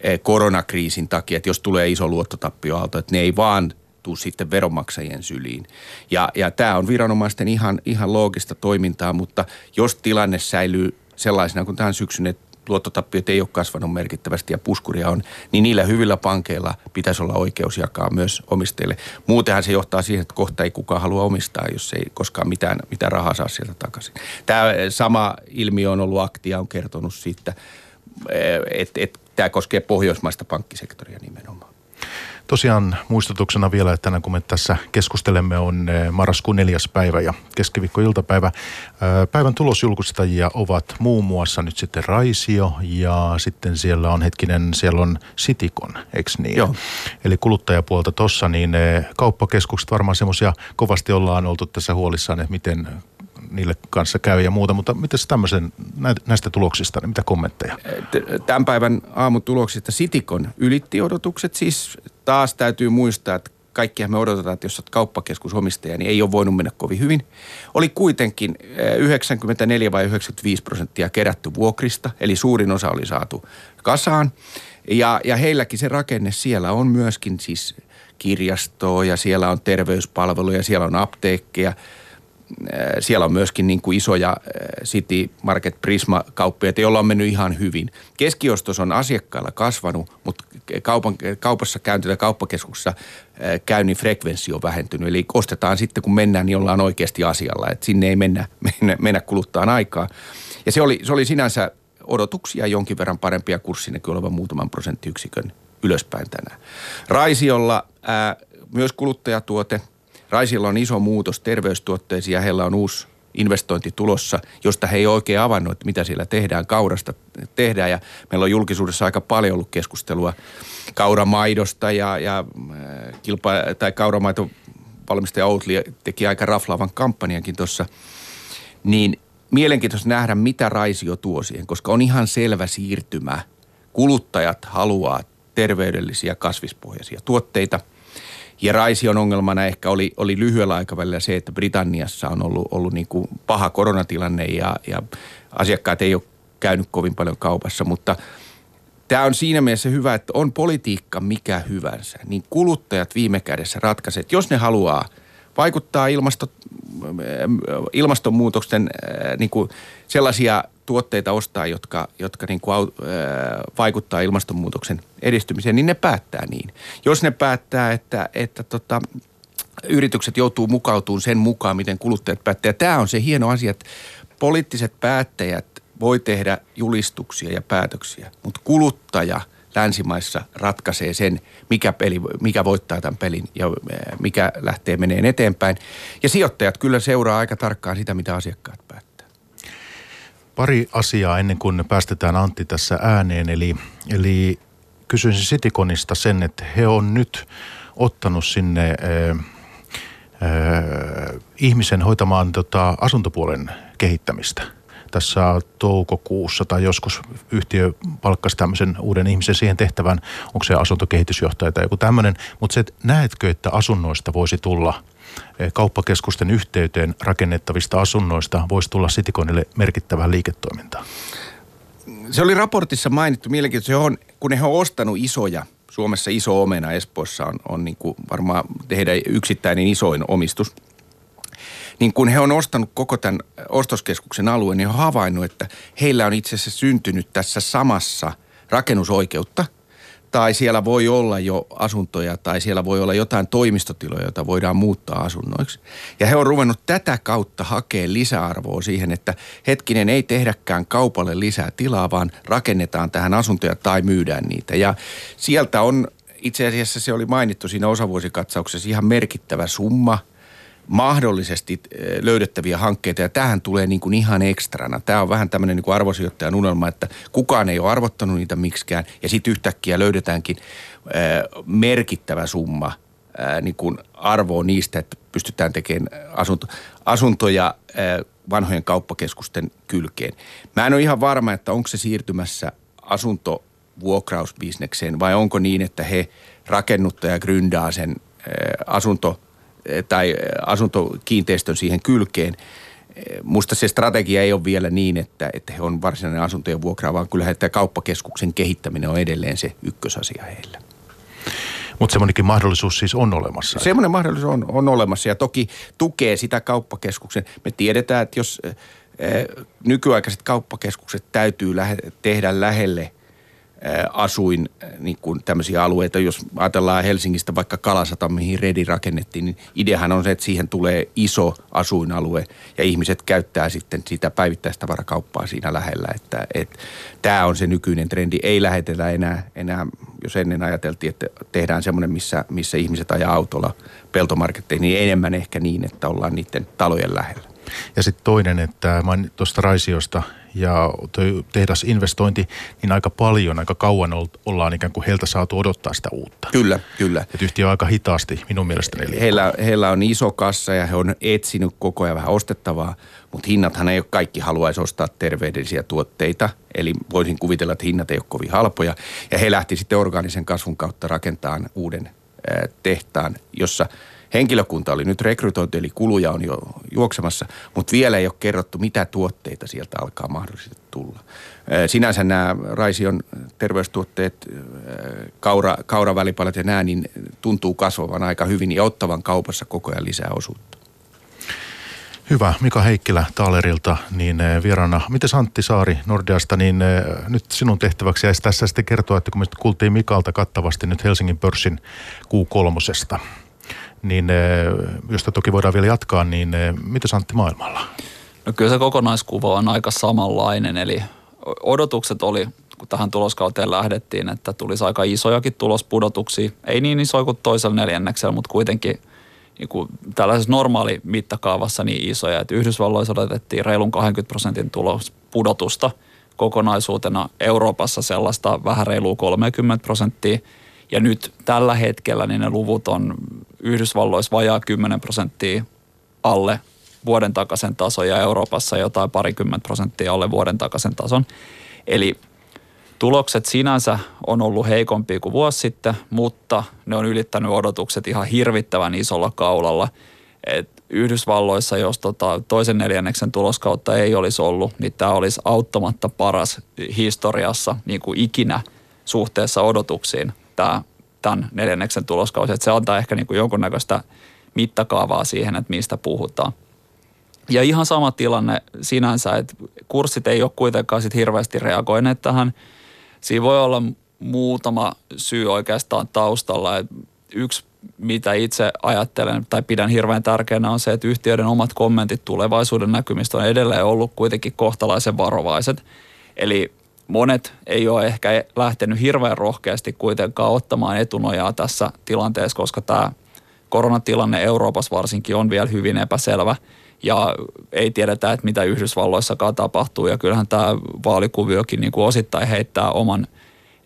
eh, koronakriisin takia, että jos tulee iso luottotappioaalto, että ne ei vaan tuu sitten veronmaksajien syliin. Ja, ja tämä on viranomaisten ihan, ihan loogista toimintaa, mutta jos tilanne säilyy sellaisena kuin tähän syksyn, että luottotappiot ei ole kasvanut merkittävästi ja puskuria on, niin niillä hyvillä pankeilla pitäisi olla oikeus jakaa myös omistajille. Muutenhan se johtaa siihen, että kohta ei kukaan halua omistaa, jos ei koskaan mitään, mitään rahaa saa sieltä takaisin. Tämä sama ilmiö on ollut Aktia, on kertonut siitä, että et Tämä koskee pohjoismaista pankkisektoria nimenomaan. Tosiaan muistutuksena vielä, että tänään kun me tässä keskustelemme on eh, marraskuun neljäs päivä ja keskiviikko-iltapäivä. Eh, päivän tulosjulkustajia ovat muun muassa nyt sitten Raisio ja sitten siellä on hetkinen, siellä on Sitikon, eikö niin? Joo. Eli kuluttajapuolta tuossa, niin eh, kauppakeskukset varmaan semmoisia kovasti ollaan oltu tässä huolissaan, että miten niille kanssa käy ja muuta, mutta miten tämmöisen näistä tuloksista, niin mitä kommentteja? Tämän päivän aamutuloksista Sitikon ylitti odotukset, siis taas täytyy muistaa, että kaikkia me odotetaan, että jos olet kauppakeskusomistaja, niin ei ole voinut mennä kovin hyvin. Oli kuitenkin 94 vai 95 prosenttia kerätty vuokrista, eli suurin osa oli saatu kasaan. Ja, ja heilläkin se rakenne siellä on myöskin siis kirjastoa ja siellä on terveyspalveluja, siellä on apteekkeja – siellä on myöskin niin kuin isoja City Market Prisma-kauppiaita, joilla on mennyt ihan hyvin. Keskiostos on asiakkailla kasvanut, mutta kaupan, kaupassa käynti tai kauppakeskuksessa käynnin frekvenssi on vähentynyt. Eli ostetaan sitten, kun mennään, niin ollaan oikeasti asialla. että sinne ei mennä, mennä, mennä kuluttaa aikaa. Ja se oli, se oli sinänsä odotuksia jonkin verran parempia kurssinäkin olevan muutaman prosenttiyksikön ylöspäin tänään. Raisiolla ää, myös kuluttajatuote – Raisilla on iso muutos terveystuotteisiin ja heillä on uusi investointi tulossa, josta he ei oikein avannut, että mitä siellä tehdään, kaurasta tehdään. Ja meillä on julkisuudessa aika paljon ollut keskustelua kauramaidosta ja, ja äh, kilpa, tai kauramaito valmistaja Outli teki aika raflaavan kampanjankin tuossa. Niin mielenkiintoista nähdä, mitä Raisio tuo siihen, koska on ihan selvä siirtymä. Kuluttajat haluaa terveydellisiä kasvispohjaisia tuotteita – ja Raision ongelmana ehkä oli, oli lyhyellä aikavälillä se, että Britanniassa on ollut, ollut niin kuin paha koronatilanne ja, ja asiakkaat ei ole käynyt kovin paljon kaupassa, mutta tämä on siinä mielessä hyvä, että on politiikka mikä hyvänsä, niin kuluttajat viime kädessä ratkaisevat, jos ne haluaa vaikuttaa ilmasto, ilmastonmuutoksen niin kuin sellaisia tuotteita ostaa, jotka, jotka niin kuin, vaikuttaa ilmastonmuutoksen edistymiseen, niin ne päättää niin. Jos ne päättää, että, että tota, yritykset joutuu mukautumaan sen mukaan, miten kuluttajat päättää. Ja tämä on se hieno asia, että poliittiset päättäjät voi tehdä julistuksia ja päätöksiä, mutta kuluttaja länsimaissa ratkaisee sen, mikä, peli, mikä voittaa tämän pelin ja mikä lähtee meneen eteenpäin. Ja sijoittajat kyllä seuraa aika tarkkaan sitä, mitä asiakkaat päättävät. Pari asiaa ennen kuin päästetään Antti tässä ääneen. Eli, eli kysyisin Sitikonista sen, että he on nyt ottanut sinne äh, äh, ihmisen hoitamaan tota, asuntopuolen kehittämistä. Tässä toukokuussa tai joskus yhtiö palkkasi tämmöisen uuden ihmisen siihen tehtävään. Onko se asuntokehitysjohtaja tai joku tämmöinen. Mutta se, näetkö, että asunnoista voisi tulla – Eh, kauppakeskusten yhteyteen rakennettavista asunnoista voisi tulla Citiconille merkittävää liiketoimintaa? Se oli raportissa mainittu mielenkiintoista. On, kun he on ostanut isoja, Suomessa iso omena Espoossa on, on niin kuin varmaan heidän yksittäinen isoin omistus. Niin kun he on ostanut koko tämän ostoskeskuksen alueen, niin he on havainnut, että heillä on itse asiassa syntynyt tässä samassa rakennusoikeutta – tai siellä voi olla jo asuntoja tai siellä voi olla jotain toimistotiloja, joita voidaan muuttaa asunnoiksi. Ja he on ruvennut tätä kautta hakea lisäarvoa siihen, että hetkinen ei tehdäkään kaupalle lisää tilaa, vaan rakennetaan tähän asuntoja tai myydään niitä. Ja sieltä on itse asiassa se oli mainittu siinä osavuosikatsauksessa ihan merkittävä summa – mahdollisesti eh, löydettäviä hankkeita ja tähän tulee niin kuin ihan ekstrana. Tämä on vähän tämmöinen niin kuin arvosijoittajan unelma, että kukaan ei ole arvottanut niitä miksikään ja sitten yhtäkkiä löydetäänkin äh, merkittävä summa äh, niin kuin arvoa niistä, että pystytään tekemään asunto, asuntoja vanhojen kauppakeskusten kylkeen. Mä en ole ihan varma, että onko se siirtymässä asuntovuokrausbisnekseen vai onko niin, että he rakennuttaja gründaa sen asunto tai asuntokiinteistön siihen kylkeen. Musta se strategia ei ole vielä niin, että, että he on varsinainen asuntojen vuokraa, vaan kyllä että kauppakeskuksen kehittäminen on edelleen se ykkösasia heillä. Mutta semmoinenkin mahdollisuus siis on olemassa. Semmoinen mahdollisuus on, on olemassa ja toki tukee sitä kauppakeskuksen. Me tiedetään, että jos nykyaikaiset kauppakeskukset täytyy lähe, tehdä lähelle asuin niin kuin tämmöisiä alueita. Jos ajatellaan Helsingistä vaikka Kalasata, mihin Redi rakennettiin, niin ideahan on se, että siihen tulee iso asuinalue ja ihmiset käyttää sitten sitä päivittäistä varakauppaa siinä lähellä. Että, että tämä on se nykyinen trendi. Ei lähetellä enää, enää jos ennen ajateltiin, että tehdään semmoinen, missä, missä ihmiset ajaa autolla peltomarketteihin, niin enemmän ehkä niin, että ollaan niiden talojen lähellä. Ja sitten toinen, että tuosta Raisiosta ja tehdasinvestointi, niin aika paljon, aika kauan ollaan ikään kuin heiltä saatu odottaa sitä uutta. Kyllä, kyllä. Et yhtiö on aika hitaasti minun mielestäni. Heillä, heillä on iso kassa ja he on etsinyt koko ajan vähän ostettavaa, mutta hinnathan ei ole kaikki haluaisi ostaa terveellisiä tuotteita. Eli voisin kuvitella, että hinnat ei ole kovin halpoja. Ja he lähti sitten orgaanisen kasvun kautta rakentamaan uuden tehtaan, jossa – Henkilökunta oli nyt rekrytoitu, eli kuluja on jo juoksemassa, mutta vielä ei ole kerrottu, mitä tuotteita sieltä alkaa mahdollisesti tulla. Sinänsä nämä Raision terveystuotteet, kaura, kauravälipalat ja nämä, niin tuntuu kasvavan aika hyvin ja ottavan kaupassa koko ajan lisää osuutta. Hyvä. Mika Heikkilä Taalerilta niin vieraana. Miten Antti Saari Nordeasta, niin nyt sinun tehtäväksi jäisi tässä sitten kertoa, että kun me kuultiin Mikalta kattavasti nyt Helsingin pörssin Q3 niin eh, josta toki voidaan vielä jatkaa, niin eh, mitä Antti maailmalla? No kyllä se kokonaiskuva on aika samanlainen, eli odotukset oli, kun tähän tuloskauteen lähdettiin, että tulisi aika isojakin tulospudotuksia. Ei niin isoja kuin toisella neljänneksellä, mutta kuitenkin niin kuin tällaisessa normaali mittakaavassa niin isoja, että Yhdysvalloissa odotettiin reilun 20 prosentin tulospudotusta kokonaisuutena. Euroopassa sellaista vähän reilua 30 prosenttia – ja nyt tällä hetkellä niin ne luvut on Yhdysvalloissa vajaa 10 prosenttia alle vuoden takaisen tason ja Euroopassa jotain parikymmentä prosenttia alle vuoden takaisen tason. Eli tulokset sinänsä on ollut heikompia kuin vuosi sitten, mutta ne on ylittänyt odotukset ihan hirvittävän isolla kaulalla. Et Yhdysvalloissa, jos tota toisen neljänneksen tuloskautta ei olisi ollut, niin tämä olisi auttamatta paras historiassa niin kuin ikinä suhteessa odotuksiin tämä tämän neljänneksen tuloskausi. Että se antaa ehkä niin kuin jonkunnäköistä mittakaavaa siihen, että mistä puhutaan. Ja ihan sama tilanne sinänsä, että kurssit ei ole kuitenkaan sit hirveästi reagoineet tähän. Siinä voi olla muutama syy oikeastaan taustalla. Et yksi, mitä itse ajattelen tai pidän hirveän tärkeänä on se, että yhtiöiden omat kommentit tulevaisuuden näkymistä on edelleen ollut kuitenkin kohtalaisen varovaiset. Eli monet ei ole ehkä lähtenyt hirveän rohkeasti kuitenkaan ottamaan etunojaa tässä tilanteessa, koska tämä koronatilanne Euroopassa varsinkin on vielä hyvin epäselvä ja ei tiedetä, että mitä Yhdysvalloissakaan tapahtuu ja kyllähän tämä vaalikuviokin niin kuin osittain heittää oman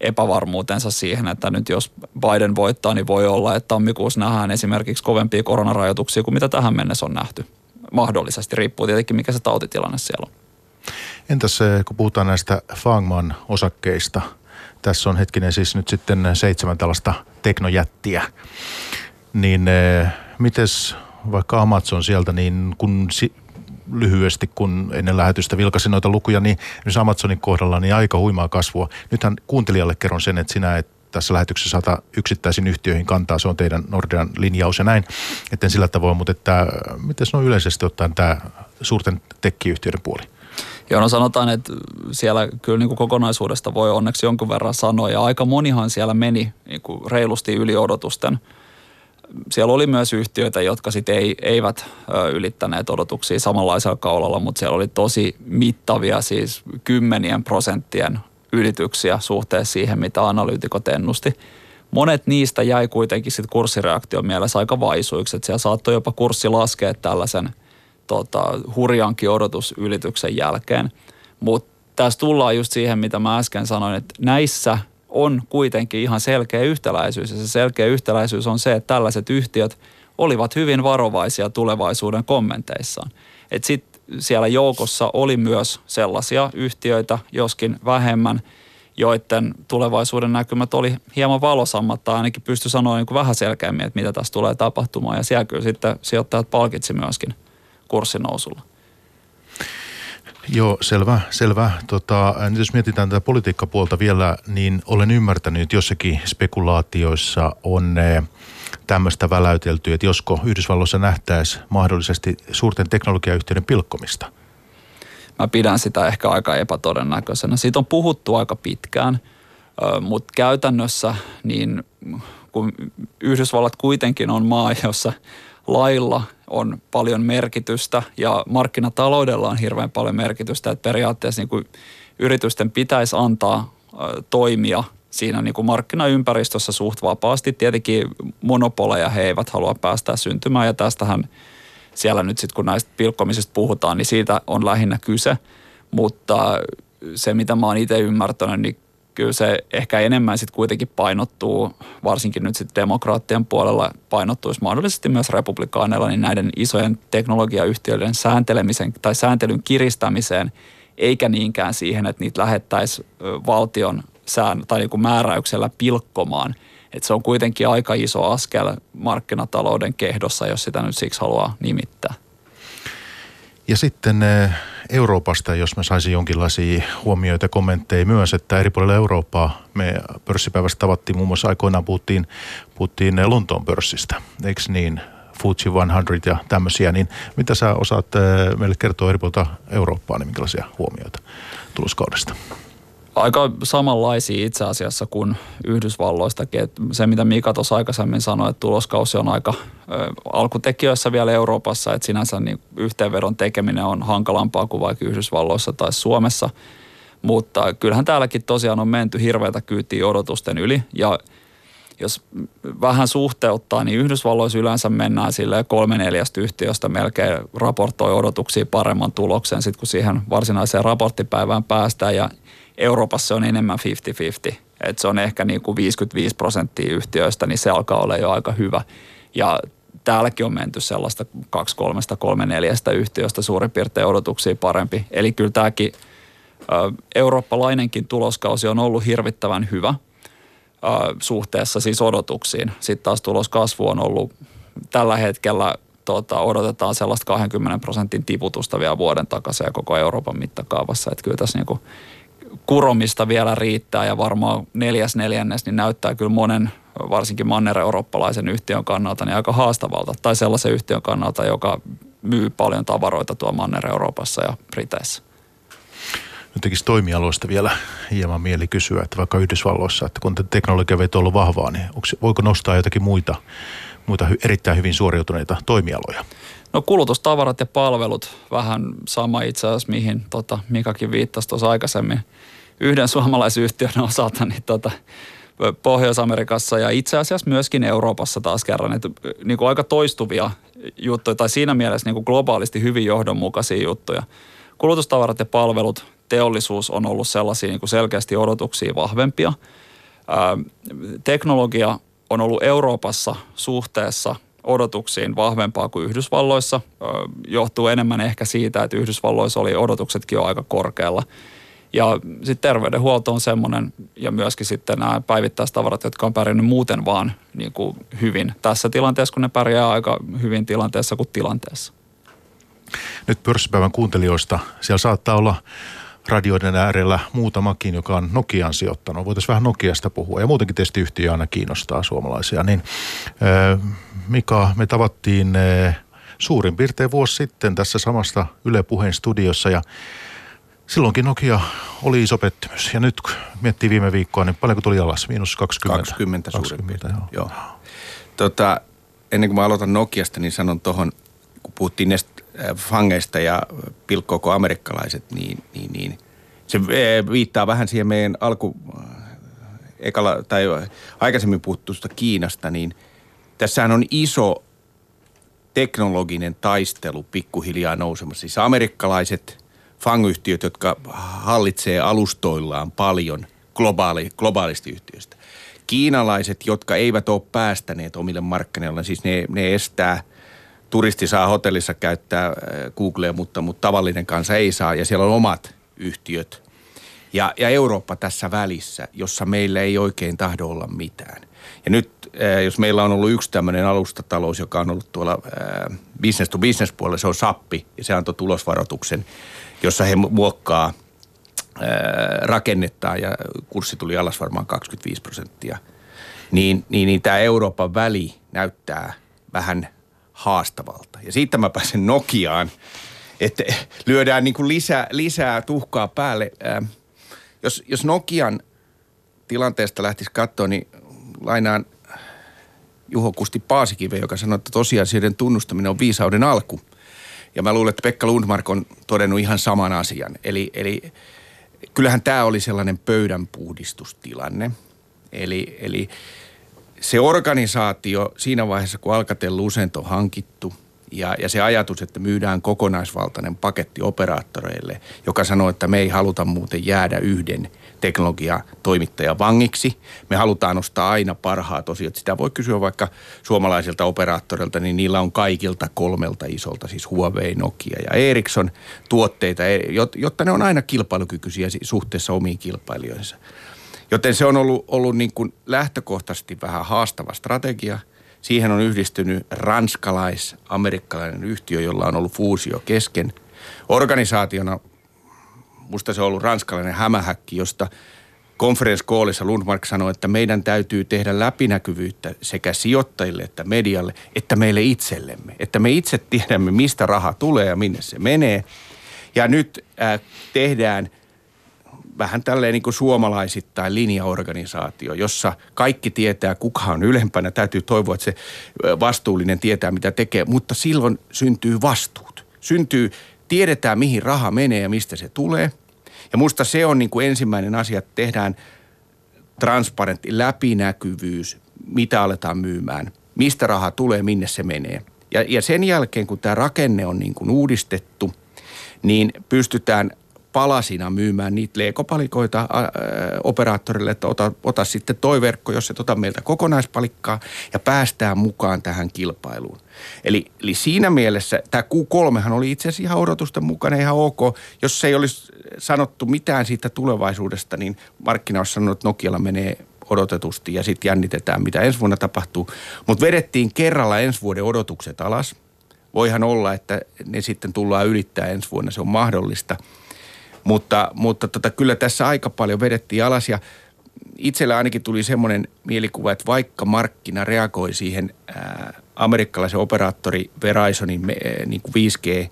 epävarmuutensa siihen, että nyt jos Biden voittaa, niin voi olla, että tammikuussa nähdään esimerkiksi kovempia koronarajoituksia kuin mitä tähän mennessä on nähty. Mahdollisesti, riippuu tietenkin mikä se tautitilanne siellä on. Entäs kun puhutaan näistä Fangman osakkeista, tässä on hetkinen siis nyt sitten seitsemän tällaista teknojättiä, niin eh, mites vaikka Amazon sieltä, niin kun si- lyhyesti, kun ennen lähetystä vilkasin noita lukuja, niin nyt Amazonin kohdalla niin aika huimaa kasvua. Nythän kuuntelijalle kerron sen, että sinä et tässä lähetyksessä saata yksittäisiin yhtiöihin kantaa, se on teidän Nordean linjaus ja näin, etten sillä tavoin, mutta että miten on yleisesti ottaen tämä suurten tekkiyhtiöiden puoli? Joo, no sanotaan, että siellä kyllä niin kuin kokonaisuudesta voi onneksi jonkun verran sanoa ja aika monihan siellä meni niin kuin reilusti yli odotusten. Siellä oli myös yhtiöitä, jotka sitten ei, eivät ylittäneet odotuksia samanlaisella kaulalla, mutta siellä oli tosi mittavia, siis kymmenien prosenttien ylityksiä suhteessa siihen, mitä analyytikot ennusti. Monet niistä jäi kuitenkin sitten kurssireaktion mielessä aika vaisuiksi, että siellä saattoi jopa kurssi laskea tällaisen – tota, hurjankin odotusylityksen jälkeen. Mutta tässä tullaan just siihen, mitä mä äsken sanoin, että näissä on kuitenkin ihan selkeä yhtäläisyys. Ja se selkeä yhtäläisyys on se, että tällaiset yhtiöt olivat hyvin varovaisia tulevaisuuden kommenteissaan. Et sit siellä joukossa oli myös sellaisia yhtiöitä, joskin vähemmän, joiden tulevaisuuden näkymät oli hieman valosammat tai ainakin pysty sanoa niin vähän selkeämmin, että mitä tässä tulee tapahtumaan. Ja siellä kyllä sitten sijoittajat palkitsi myöskin – kurssinousulla. Joo, selvä, selvä. Tota, nyt jos mietitään tätä politiikkapuolta vielä, niin olen ymmärtänyt, että jossakin spekulaatioissa on eh, tämmöistä väläytelty, että josko Yhdysvalloissa nähtäisi mahdollisesti suurten teknologiayhtiöiden pilkkomista. Mä pidän sitä ehkä aika epätodennäköisenä. Siitä on puhuttu aika pitkään. Mutta käytännössä niin kun Yhdysvallat kuitenkin on maa, jossa lailla on paljon merkitystä ja markkinataloudella on hirveän paljon merkitystä, että periaatteessa niin kuin yritysten pitäisi antaa toimia siinä niin kuin markkinaympäristössä suht vapaasti. Tietenkin monopoleja he eivät halua päästä syntymään ja tästähän siellä nyt sitten kun näistä pilkkomisista puhutaan, niin siitä on lähinnä kyse. Mutta se, mitä mä oon itse ymmärtänyt, niin kyllä se ehkä enemmän sitten kuitenkin painottuu, varsinkin nyt sitten demokraattien puolella painottuisi mahdollisesti myös republikaaneilla, niin näiden isojen teknologiayhtiöiden sääntelemisen tai sääntelyn kiristämiseen, eikä niinkään siihen, että niitä lähettäisiin valtion sään, tai niin kuin määräyksellä pilkkomaan. Et se on kuitenkin aika iso askel markkinatalouden kehdossa, jos sitä nyt siksi haluaa nimittää. Ja sitten Euroopasta, jos mä saisin jonkinlaisia huomioita ja kommentteja myös, että eri puolilla Eurooppaa me pörssipäivästä tavattiin muun muassa aikoinaan puhuttiin, puhuttiin Lontoon pörssistä, eikö niin? Fuji 100 ja tämmöisiä, niin mitä sä osaat eh, meille kertoa eri puolilta Eurooppaa, niin minkälaisia huomioita tuloskaudesta? Aika samanlaisia itse asiassa kuin Yhdysvalloistakin. Et se, mitä Mika tuossa aikaisemmin sanoi, että tuloskausi on aika ö, alkutekijöissä vielä Euroopassa, että sinänsä niin yhteenvedon tekeminen on hankalampaa kuin vaikka Yhdysvalloissa tai Suomessa. Mutta kyllähän täälläkin tosiaan on menty hirveätä kyytiä odotusten yli ja jos vähän suhteuttaa, niin Yhdysvalloissa yleensä mennään sille kolme neljästä yhtiöstä melkein raportoi odotuksia paremman tuloksen, sitten kun siihen varsinaiseen raporttipäivään päästään. Ja Euroopassa on enemmän 50-50. Että se on ehkä niin kuin 55 prosenttia yhtiöistä, niin se alkaa olla jo aika hyvä. Ja täälläkin on menty sellaista kaksi, kolmesta, kolme, neljästä yhtiöstä suurin piirtein odotuksia parempi. Eli kyllä tämäkin eurooppalainenkin tuloskausi on ollut hirvittävän hyvä suhteessa siis odotuksiin. Sitten taas tuloskasvu on ollut tällä hetkellä tota, odotetaan sellaista 20 prosentin tiputusta vielä vuoden takaisin ja koko Euroopan mittakaavassa. Että kyllä tässä niinku kuromista vielä riittää ja varmaan neljäs neljännes niin näyttää kyllä monen varsinkin manner-eurooppalaisen yhtiön kannalta niin aika haastavalta tai sellaisen yhtiön kannalta, joka myy paljon tavaroita tuo Manner-Euroopassa ja Briteissä. Tekisi toimialoista vielä hieman mieli kysyä, että vaikka Yhdysvalloissa, että kun teknologia on ollut vahvaa, niin onko, voiko nostaa jotakin muita, muita erittäin hyvin suoriutuneita toimialoja? No kulutustavarat ja palvelut, vähän sama itse asiassa, mihin tota, Mikakin viittasi tuossa aikaisemmin yhden suomalaisyhtiön osalta, niin tota, Pohjois-Amerikassa ja itse asiassa myöskin Euroopassa taas kerran, että niin kuin aika toistuvia juttuja tai siinä mielessä niin kuin globaalisti hyvin johdonmukaisia juttuja. Kulutustavarat ja palvelut, teollisuus on ollut sellaisia niin kuin selkeästi odotuksia vahvempia. Ää, teknologia on ollut Euroopassa suhteessa odotuksiin vahvempaa kuin Yhdysvalloissa. Johtuu enemmän ehkä siitä, että Yhdysvalloissa oli odotuksetkin jo aika korkealla. Ja sitten terveydenhuolto on semmoinen, ja myöskin sitten nämä päivittäistavarat, jotka on pärjännyt muuten vaan niin kuin hyvin tässä tilanteessa, kun ne pärjää aika hyvin tilanteessa kuin tilanteessa. Nyt pörssipäivän kuuntelijoista, siellä saattaa olla radioiden äärellä muutamakin, joka on Nokiaan sijoittanut. Voitaisiin vähän Nokiasta puhua ja muutenkin tietysti yhtiö aina kiinnostaa suomalaisia. Niin, Mika, me tavattiin suurin piirtein vuosi sitten tässä samasta Yle Puheen studiossa ja silloinkin Nokia oli iso pettymys. Ja nyt kun miettii viime viikkoa, niin paljonko tuli alas? Miinus 20? 20 suurin 20, joo. joo. Tota, ennen kuin mä aloitan Nokiasta, niin sanon tuohon, kun puhuttiin näistä fangeista ja pilkkooko amerikkalaiset, niin, niin, niin se äh, viittaa vähän siihen meidän alku, äh, ekala, tai aikaisemmin puhuttusta Kiinasta, niin tässähän on iso teknologinen taistelu pikkuhiljaa nousemassa. Siis amerikkalaiset fangyhtiöt, jotka hallitsee alustoillaan paljon globaali, globaalisti yhtiöistä. Kiinalaiset, jotka eivät ole päästäneet omille markkinoille, siis ne, ne estää – turisti saa hotellissa käyttää äh, Googlea, mutta, mutta tavallinen kansa ei saa ja siellä on omat yhtiöt. Ja, ja Eurooppa tässä välissä, jossa meillä ei oikein tahdo olla mitään. Ja nyt, äh, jos meillä on ollut yksi tämmöinen alustatalous, joka on ollut tuolla äh, business to business puolella, se on Sappi ja se antoi tulosvaroituksen, jossa he muokkaa rakennetta ja kurssi tuli alas varmaan 25 prosenttia. Niin, niin, niin tämä Euroopan väli näyttää vähän haastavalta. Ja siitä mä pääsen Nokiaan, että lyödään niin kuin lisää, lisää tuhkaa päälle. Jos, jos Nokian tilanteesta lähtisi katsoa, niin lainaan Juho Kusti Paasikive, joka sanoi, että tosiasioiden tunnustaminen on viisauden alku. Ja mä luulen, että Pekka Lundmark on todennut ihan saman asian. Eli, eli kyllähän tämä oli sellainen pöydänpuhdistustilanne. Eli, eli se organisaatio siinä vaiheessa, kun Alcatel Lucent on hankittu – ja, ja se ajatus, että myydään kokonaisvaltainen paketti operaattoreille, joka sanoo, että me ei haluta muuten jäädä yhden teknologiatoimittajan vangiksi. Me halutaan ostaa aina parhaat osiot. Sitä voi kysyä vaikka suomalaisilta operaattoreilta, niin niillä on kaikilta kolmelta isolta, siis Huawei, Nokia ja Ericsson tuotteita, e, jotta ne on aina kilpailukykyisiä suhteessa omiin kilpailijoihinsa. Joten se on ollut, ollut niin kuin lähtökohtaisesti vähän haastava strategia – Siihen on yhdistynyt ranskalais-amerikkalainen yhtiö, jolla on ollut fuusio kesken. Organisaationa, musta se on ollut ranskalainen hämähäkki, josta conference callissa Lundmark sanoi, että meidän täytyy tehdä läpinäkyvyyttä sekä sijoittajille että medialle, että meille itsellemme. Että me itse tiedämme, mistä raha tulee ja minne se menee. Ja nyt äh, tehdään vähän tälleen niin kuin suomalaisittain linjaorganisaatio, jossa kaikki tietää, kuka on ylempänä. Täytyy toivoa, että se vastuullinen tietää, mitä tekee, mutta silloin syntyy vastuut. Syntyy, tiedetään, mihin raha menee ja mistä se tulee. Ja musta se on niin kuin ensimmäinen asia, että tehdään transparentti läpinäkyvyys, mitä aletaan myymään, mistä raha tulee, minne se menee. Ja, ja sen jälkeen, kun tämä rakenne on niin kuin uudistettu, niin pystytään palasina myymään niitä leekopalikoita operaattorille, että ota, ota sitten toi verkko, jos et ota meiltä kokonaispalikkaa ja päästään mukaan tähän kilpailuun. Eli, eli siinä mielessä tämä Q3 oli itse asiassa ihan odotusten mukana ihan ok. Jos ei olisi sanottu mitään siitä tulevaisuudesta, niin markkina olisi sanonut, että Nokialla menee odotetusti ja sitten jännitetään, mitä ensi vuonna tapahtuu. Mutta vedettiin kerralla ensi vuoden odotukset alas. Voihan olla, että ne sitten tullaan ylittää ensi vuonna, se on mahdollista – mutta, mutta tota, kyllä tässä aika paljon vedettiin alas ja itsellä ainakin tuli semmoinen mielikuva, että vaikka markkina reagoi siihen ää, amerikkalaisen operaattori Verizonin me, ää, niin kuin 5G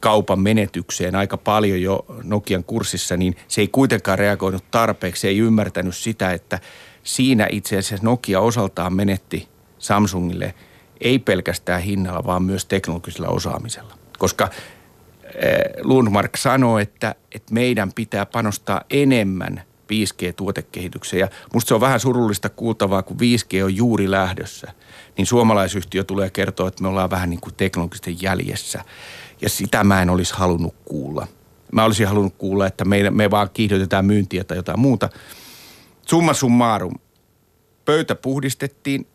kaupan menetykseen aika paljon jo Nokian kurssissa, niin se ei kuitenkaan reagoinut tarpeeksi. Se ei ymmärtänyt sitä, että siinä itse asiassa Nokia osaltaan menetti Samsungille ei pelkästään hinnalla, vaan myös teknologisella osaamisella. Koska Lundmark sanoi, että, että meidän pitää panostaa enemmän 5G-tuotekehitykseen. Ja musta se on vähän surullista kuultavaa, kun 5G on juuri lähdössä, niin suomalaisyhtiö tulee kertoa, että me ollaan vähän niin kuin teknologisten jäljessä. Ja sitä mä en olisi halunnut kuulla. Mä olisin halunnut kuulla, että me, me vaan kiihdytetään myyntiä tai jotain muuta. Summa summarum. Pöytä puhdistettiin.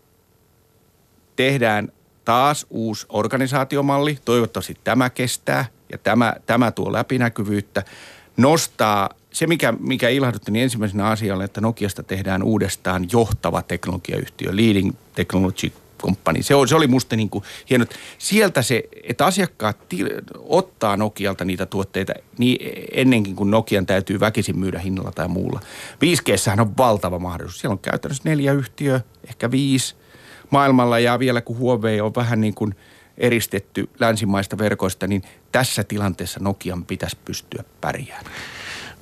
Tehdään taas uusi organisaatiomalli. Toivottavasti tämä kestää ja tämä, tämä tuo läpinäkyvyyttä. Nostaa se, mikä, mikä ilahdutti niin ensimmäisenä asialle, että Nokiasta tehdään uudestaan johtava teknologiayhtiö, leading technology company. Se, oli, se oli musta niin kuin hieno. Sieltä se, että asiakkaat til, ottaa Nokialta niitä tuotteita niin ennenkin kuin Nokian täytyy väkisin myydä hinnalla tai muulla. 5G on valtava mahdollisuus. Siellä on käytännössä neljä yhtiöä, ehkä viisi – maailmalla ja vielä kun Huawei on vähän niin kuin eristetty länsimaista verkoista, niin tässä tilanteessa Nokian pitäisi pystyä pärjäämään.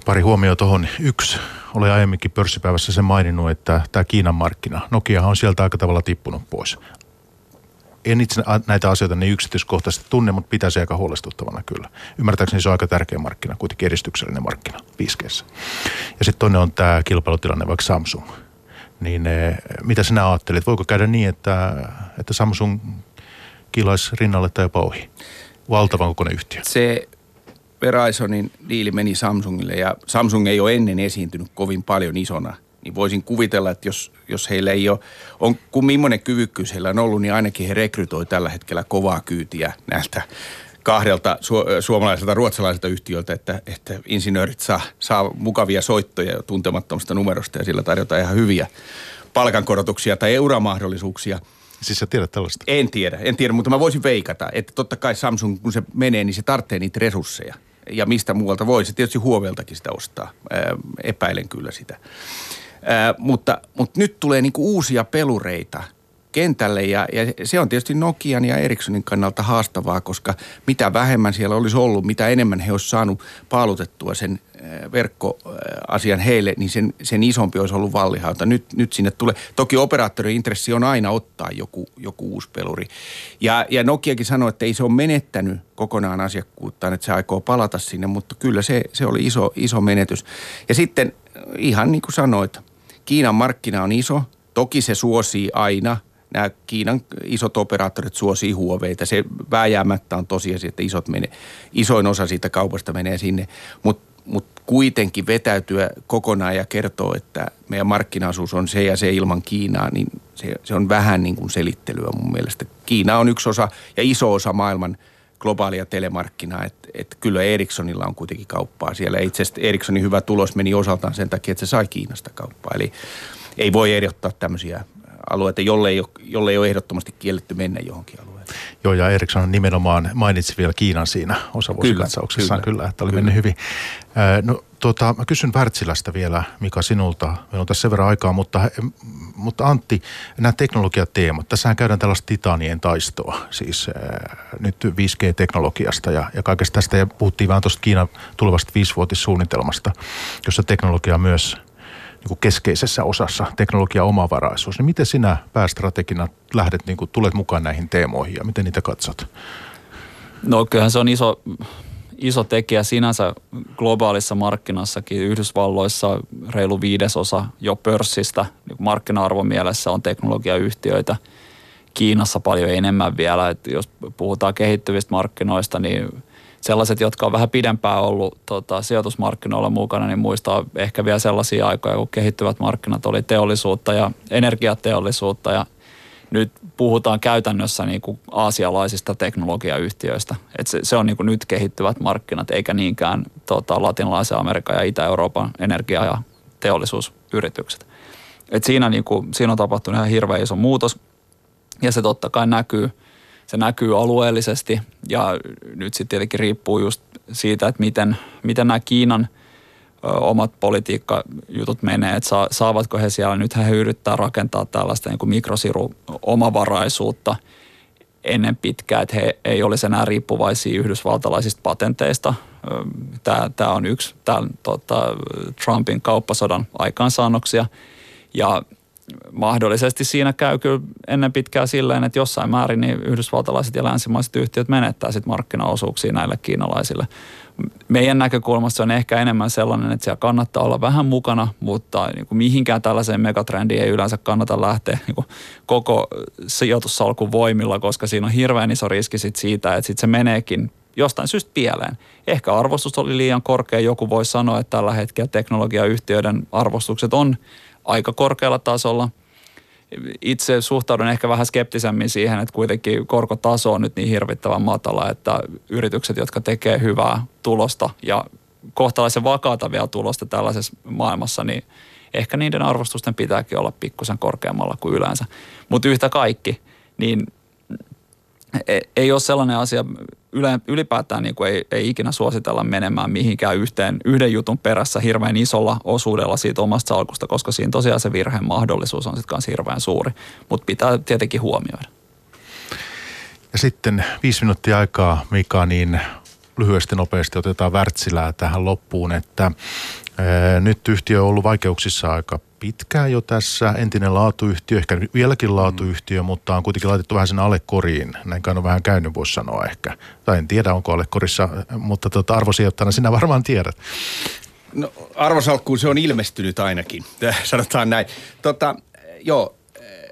Pari huomioa tuohon. Yksi, olen aiemminkin pörssipäivässä sen maininnut, että tämä Kiinan markkina, Nokia on sieltä aika tavalla tippunut pois. En itse näitä asioita niin yksityiskohtaisesti tunne, mutta pitäisi aika huolestuttavana kyllä. Ymmärtääkseni se on aika tärkeä markkina, kuitenkin edistyksellinen markkina 5 Ja sitten toinen on tämä kilpailutilanne, vaikka Samsung – niin eh, mitä sinä ajattelet? Voiko käydä niin, että, että Samsung kilaisi rinnalle tai jopa ohi? Valtavan kokoinen yhtiö. Se Verizonin diili meni Samsungille ja Samsung ei ole ennen esiintynyt kovin paljon isona. Niin voisin kuvitella, että jos, jos heillä ei ole, on, kun millainen kyvykkyys heillä on ollut, niin ainakin he rekrytoi tällä hetkellä kovaa kyytiä näiltä kahdelta su- suomalaiselta ruotsalaiselta yhtiöltä, että, että insinöörit saa, saa mukavia soittoja tuntemattomasta numerosta ja sillä tarjotaan ihan hyviä palkankorotuksia tai euramahdollisuuksia. Siis sä tiedät tällaista? En tiedä, en tiedä, mutta mä voisin veikata, että totta kai Samsung, kun se menee, niin se tarvitsee niitä resursseja. Ja mistä muualta voi, se tietysti Huoveltakin sitä ostaa. Epäilen kyllä sitä. Ää, mutta, mutta nyt tulee niinku uusia pelureita kentälle ja, ja se on tietysti Nokian ja Ericssonin kannalta haastavaa, koska mitä vähemmän siellä olisi ollut, mitä enemmän he olisivat saanut paalutettua sen verkkoasian heille, niin sen, sen isompi olisi ollut vallihauta. Nyt, nyt sinne tulee, toki operaattorin intressi on aina ottaa joku, joku uusi peluri. Ja, ja Nokiakin sanoi, että ei se ole menettänyt kokonaan asiakkuuttaan, että se aikoo palata sinne, mutta kyllä se, se oli iso, iso menetys. Ja sitten ihan niin kuin sanoit, Kiinan markkina on iso, toki se suosii aina – nämä Kiinan isot operaattorit suosii huoveita. Se vääjäämättä on tosiasia, että isot menee, isoin osa siitä kaupasta menee sinne, mutta mut kuitenkin vetäytyä kokonaan ja kertoo, että meidän markkinaosuus on se ja se ilman Kiinaa, niin se, se on vähän niin kuin selittelyä mun mielestä. Kiina on yksi osa ja iso osa maailman globaalia telemarkkinaa, että et kyllä Ericssonilla on kuitenkin kauppaa siellä. Itse asiassa Ericssonin hyvä tulos meni osaltaan sen takia, että se sai Kiinasta kauppaa. Eli ei voi erottaa tämmöisiä alueita, jolle ei, ole, jolle ei ole ehdottomasti kielletty mennä johonkin alueelle. Joo, ja Eriksson nimenomaan mainitsi vielä Kiinan siinä osavuosikatsauksessaan, kyllä, kyllä, että oli kyllä. mennyt hyvin. No tota, mä kysyn Wärtsilästä vielä, Mika, sinulta. Meillä on tässä sen verran aikaa, mutta, mutta Antti, nämä teknologiateemat. Tässähän käydään tällaista titanien taistoa, siis äh, nyt 5G-teknologiasta ja, ja kaikesta tästä. Ja puhuttiin vähän tuosta Kiinan tulevasta viisivuotissuunnitelmasta, jossa teknologia myös niin keskeisessä osassa teknologia omavaraisuus, niin miten sinä päästrategina lähdet, niin kuin, tulet mukaan näihin teemoihin ja miten niitä katsot? No kyllähän se on iso, iso tekijä sinänsä globaalissa markkinassakin. Yhdysvalloissa reilu viidesosa jo pörssistä niin markkina-arvon mielessä on teknologiayhtiöitä. Kiinassa paljon enemmän vielä. Että jos puhutaan kehittyvistä markkinoista, niin sellaiset, jotka on vähän pidempään ollut tota, sijoitusmarkkinoilla mukana, niin muistaa ehkä vielä sellaisia aikoja, kun kehittyvät markkinat oli teollisuutta ja energiateollisuutta ja nyt puhutaan käytännössä niin kuin aasialaisista teknologiayhtiöistä. Et se, se on niin kuin nyt kehittyvät markkinat, eikä niinkään tota, latinalaisen Amerikan ja Itä-Euroopan energia- ja teollisuusyritykset. Et siinä, niin kuin, siinä on tapahtunut ihan hirveän iso muutos ja se totta kai näkyy – se näkyy alueellisesti ja nyt sitten tietenkin riippuu just siitä, että miten, miten nämä Kiinan omat politiikkajutut menee, että sa, saavatko he siellä, nyt he yrittää rakentaa tällaista niin mikrosiru-omavaraisuutta ennen pitkää, että he ei olisi enää riippuvaisia yhdysvaltalaisista patenteista. Tämä, tämä on yksi tämän, tota, Trumpin kauppasodan aikaansaannoksia. Ja mahdollisesti siinä käy kyllä ennen pitkää silleen, että jossain määrin niin yhdysvaltalaiset ja länsimaiset yhtiöt menettää sitten markkinaosuuksia näille kiinalaisille. Meidän näkökulmasta on ehkä enemmän sellainen, että siellä kannattaa olla vähän mukana, mutta niin kuin mihinkään tällaiseen megatrendiin ei yleensä kannata lähteä niin kuin koko sijoitussalkun voimilla, koska siinä on hirveän iso riski sit siitä, että sit se meneekin jostain syystä pieleen. Ehkä arvostus oli liian korkea. Joku voi sanoa, että tällä hetkellä teknologiayhtiöiden arvostukset on aika korkealla tasolla. Itse suhtaudun ehkä vähän skeptisemmin siihen, että kuitenkin korkotaso on nyt niin hirvittävän matala, että yritykset, jotka tekee hyvää tulosta ja kohtalaisen vakaata vielä tulosta tällaisessa maailmassa, niin ehkä niiden arvostusten pitääkin olla pikkusen korkeammalla kuin yleensä. Mutta yhtä kaikki, niin e, ei ole sellainen asia, ylipäätään niin kuin ei, ei ikinä suositella menemään mihinkään yhteen, yhden jutun perässä hirveän isolla osuudella siitä omasta salkusta, koska siinä tosiaan se virheen mahdollisuus on sitten hirveän suuri. Mutta pitää tietenkin huomioida. Ja sitten viisi minuuttia aikaa, Mika, niin lyhyesti nopeasti otetaan Wärtsilää tähän loppuun, että nyt yhtiö on ollut vaikeuksissa aika pitkään jo tässä. Entinen laatuyhtiö, ehkä vieläkin laatuyhtiö, mm. mutta on kuitenkin laitettu vähän sen alle koriin. Näin on vähän käynyt, voisi sanoa ehkä. Tai en tiedä, onko alle korissa, mutta tota, arvosijoittajana sinä varmaan tiedät. No, arvosalkkuun se on ilmestynyt ainakin, sanotaan näin. Tota, joo, eh,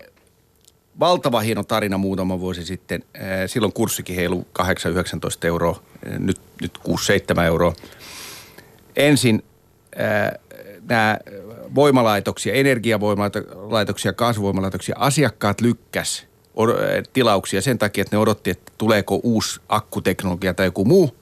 valtava hieno tarina muutama vuosi sitten. Eh, silloin kurssikin heilu 8-19 euroa, eh, nyt, nyt 6-7 euroa. Ensin nämä voimalaitoksia, energiavoimalaitoksia, kaasuvoimalaitoksia, asiakkaat lykkäs tilauksia sen takia, että ne odotti, että tuleeko uusi akkuteknologia tai joku muu.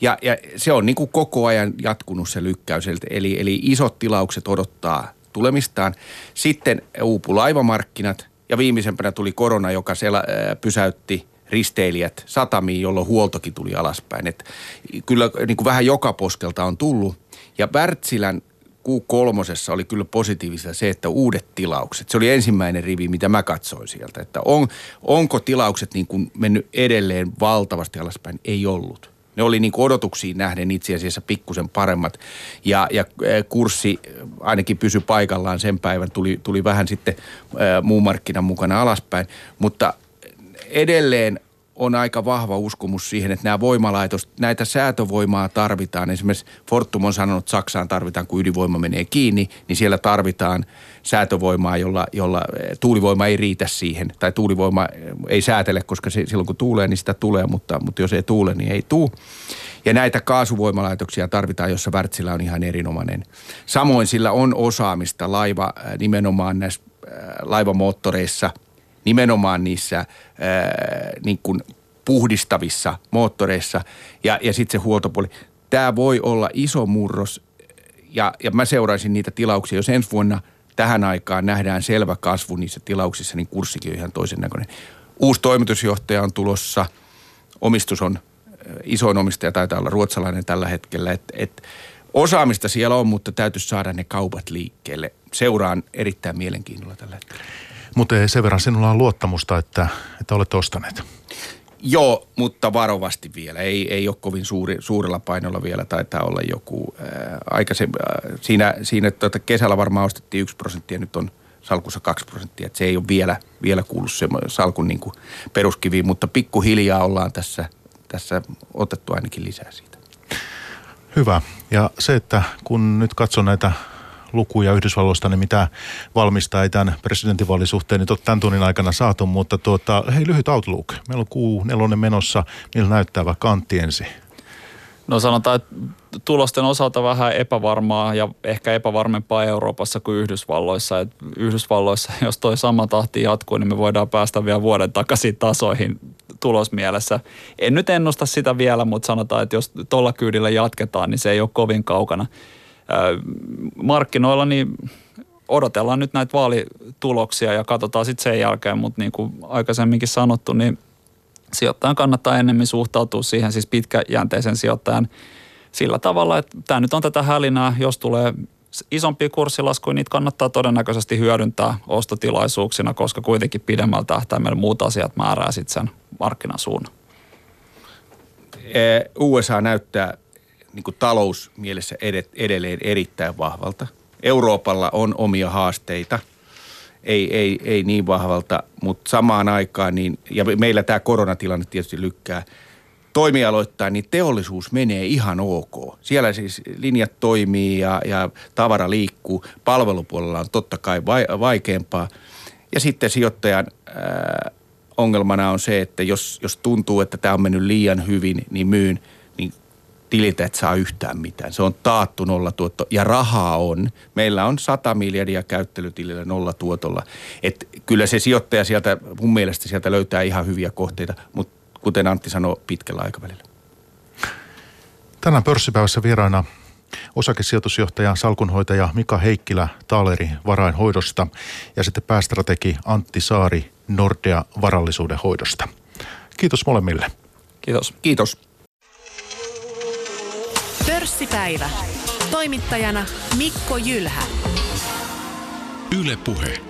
Ja, ja se on niin kuin koko ajan jatkunut se lykkäys, eli, eli isot tilaukset odottaa tulemistaan. Sitten uupu laivamarkkinat ja viimeisempänä tuli korona, joka äh, pysäytti risteilijät satamiin, jolloin huoltokin tuli alaspäin. Et kyllä niin kuin vähän joka poskelta on tullut. Ja Wärtsilän Q3 oli kyllä positiivista se, että uudet tilaukset, se oli ensimmäinen rivi, mitä mä katsoin sieltä, että on, onko tilaukset niin kuin mennyt edelleen valtavasti alaspäin, ei ollut. Ne oli niin odotuksiin nähden itse asiassa pikkusen paremmat. Ja, ja kurssi ainakin pysyi paikallaan. Sen päivän, tuli, tuli vähän sitten muun markkinan mukana alaspäin, mutta edelleen on aika vahva uskomus siihen, että nämä voimalaitos, näitä säätövoimaa tarvitaan. Esimerkiksi Fortum on sanonut, että Saksaan tarvitaan, kun ydinvoima menee kiinni, niin siellä tarvitaan säätövoimaa, jolla, jolla eh, tuulivoima ei riitä siihen. Tai tuulivoima eh, ei säätele, koska se, silloin kun tuulee, niin sitä tulee, mutta, mutta jos ei tuule, niin ei tuu. Ja näitä kaasuvoimalaitoksia tarvitaan, jossa Wärtsilä on ihan erinomainen. Samoin sillä on osaamista laiva eh, nimenomaan näissä laivamoottoreissa – nimenomaan niissä ää, niin kuin puhdistavissa moottoreissa ja, ja sitten se huoltopuoli. Tämä voi olla iso murros ja, ja mä seuraisin niitä tilauksia, jos ensi vuonna tähän aikaan nähdään selvä kasvu niissä tilauksissa, niin kurssikin on ihan toisen näköinen. Uusi toimitusjohtaja on tulossa, omistus on, isoin omistaja taitaa olla ruotsalainen tällä hetkellä, että et osaamista siellä on, mutta täytyisi saada ne kaupat liikkeelle. Seuraan erittäin mielenkiinnolla tällä hetkellä. Mutta sen verran sinulla on luottamusta, että, että olette ostaneet. Joo, mutta varovasti vielä. Ei, ei ole kovin suuri, suurella painolla vielä. Taitaa olla joku ää, aikaisemmin. Siinä, siinä tuota, kesällä varmaan ostettiin yksi prosenttia, nyt on salkussa kaksi prosenttia. Et se ei ole vielä, vielä kuullut se salkun niin kuin peruskiviin, mutta pikkuhiljaa ollaan tässä, tässä otettu ainakin lisää siitä. Hyvä. Ja se, että kun nyt katson näitä lukuja Yhdysvalloista, niin mitä valmistaa ei tämän presidentinvaalin suhteen niin tämän tunnin aikana saatu, mutta tuota, hei lyhyt outlook. Meillä on kuu nelonen menossa, millä näyttää vaikka Antti ensi. No sanotaan, että tulosten osalta vähän epävarmaa ja ehkä epävarmempaa Euroopassa kuin Yhdysvalloissa. Et Yhdysvalloissa, jos toi sama tahti jatkuu, niin me voidaan päästä vielä vuoden takaisin tasoihin tulosmielessä. En nyt ennusta sitä vielä, mutta sanotaan, että jos tuolla kyydillä jatketaan, niin se ei ole kovin kaukana markkinoilla niin odotellaan nyt näitä vaalituloksia ja katsotaan sitten sen jälkeen, mutta niin kuin aikaisemminkin sanottu, niin sijoittajan kannattaa ennemmin suhtautua siihen siis pitkäjänteisen sijoittajan sillä tavalla, että tämä nyt on tätä hälinää, jos tulee isompia kurssilaskuja, niitä kannattaa todennäköisesti hyödyntää ostotilaisuuksina, koska kuitenkin pidemmällä tähtäimellä muut asiat määrää sitten sen markkinan suunnan. USA näyttää niin kuin talousmielessä edelleen erittäin vahvalta. Euroopalla on omia haasteita, ei, ei, ei niin vahvalta, mutta samaan aikaan, niin, ja meillä tämä koronatilanne tietysti lykkää, toimialoittain, niin teollisuus menee ihan ok. Siellä siis linjat toimii ja, ja tavara liikkuu. Palvelupuolella on totta kai vai, vaikeampaa. Ja sitten sijoittajan ää, ongelmana on se, että jos, jos tuntuu, että tämä on mennyt liian hyvin, niin myyn – tililtä et saa yhtään mitään. Se on taattu nollatuotto ja rahaa on. Meillä on 100 miljardia käyttelytilillä nollatuotolla. Et kyllä se sijoittaja sieltä, mun mielestä sieltä löytää ihan hyviä kohteita, mutta kuten Antti sanoi, pitkällä aikavälillä. Tänään pörssipäivässä vieraana osakesijoitusjohtaja, salkunhoitaja Mika Heikkilä Taaleri varainhoidosta ja sitten päästrategi Antti Saari Nordea varallisuuden hoidosta. Kiitos molemmille. Kiitos. Kiitos. Pörssipäivä. Toimittajana Mikko Jylhä. Yle Puhe.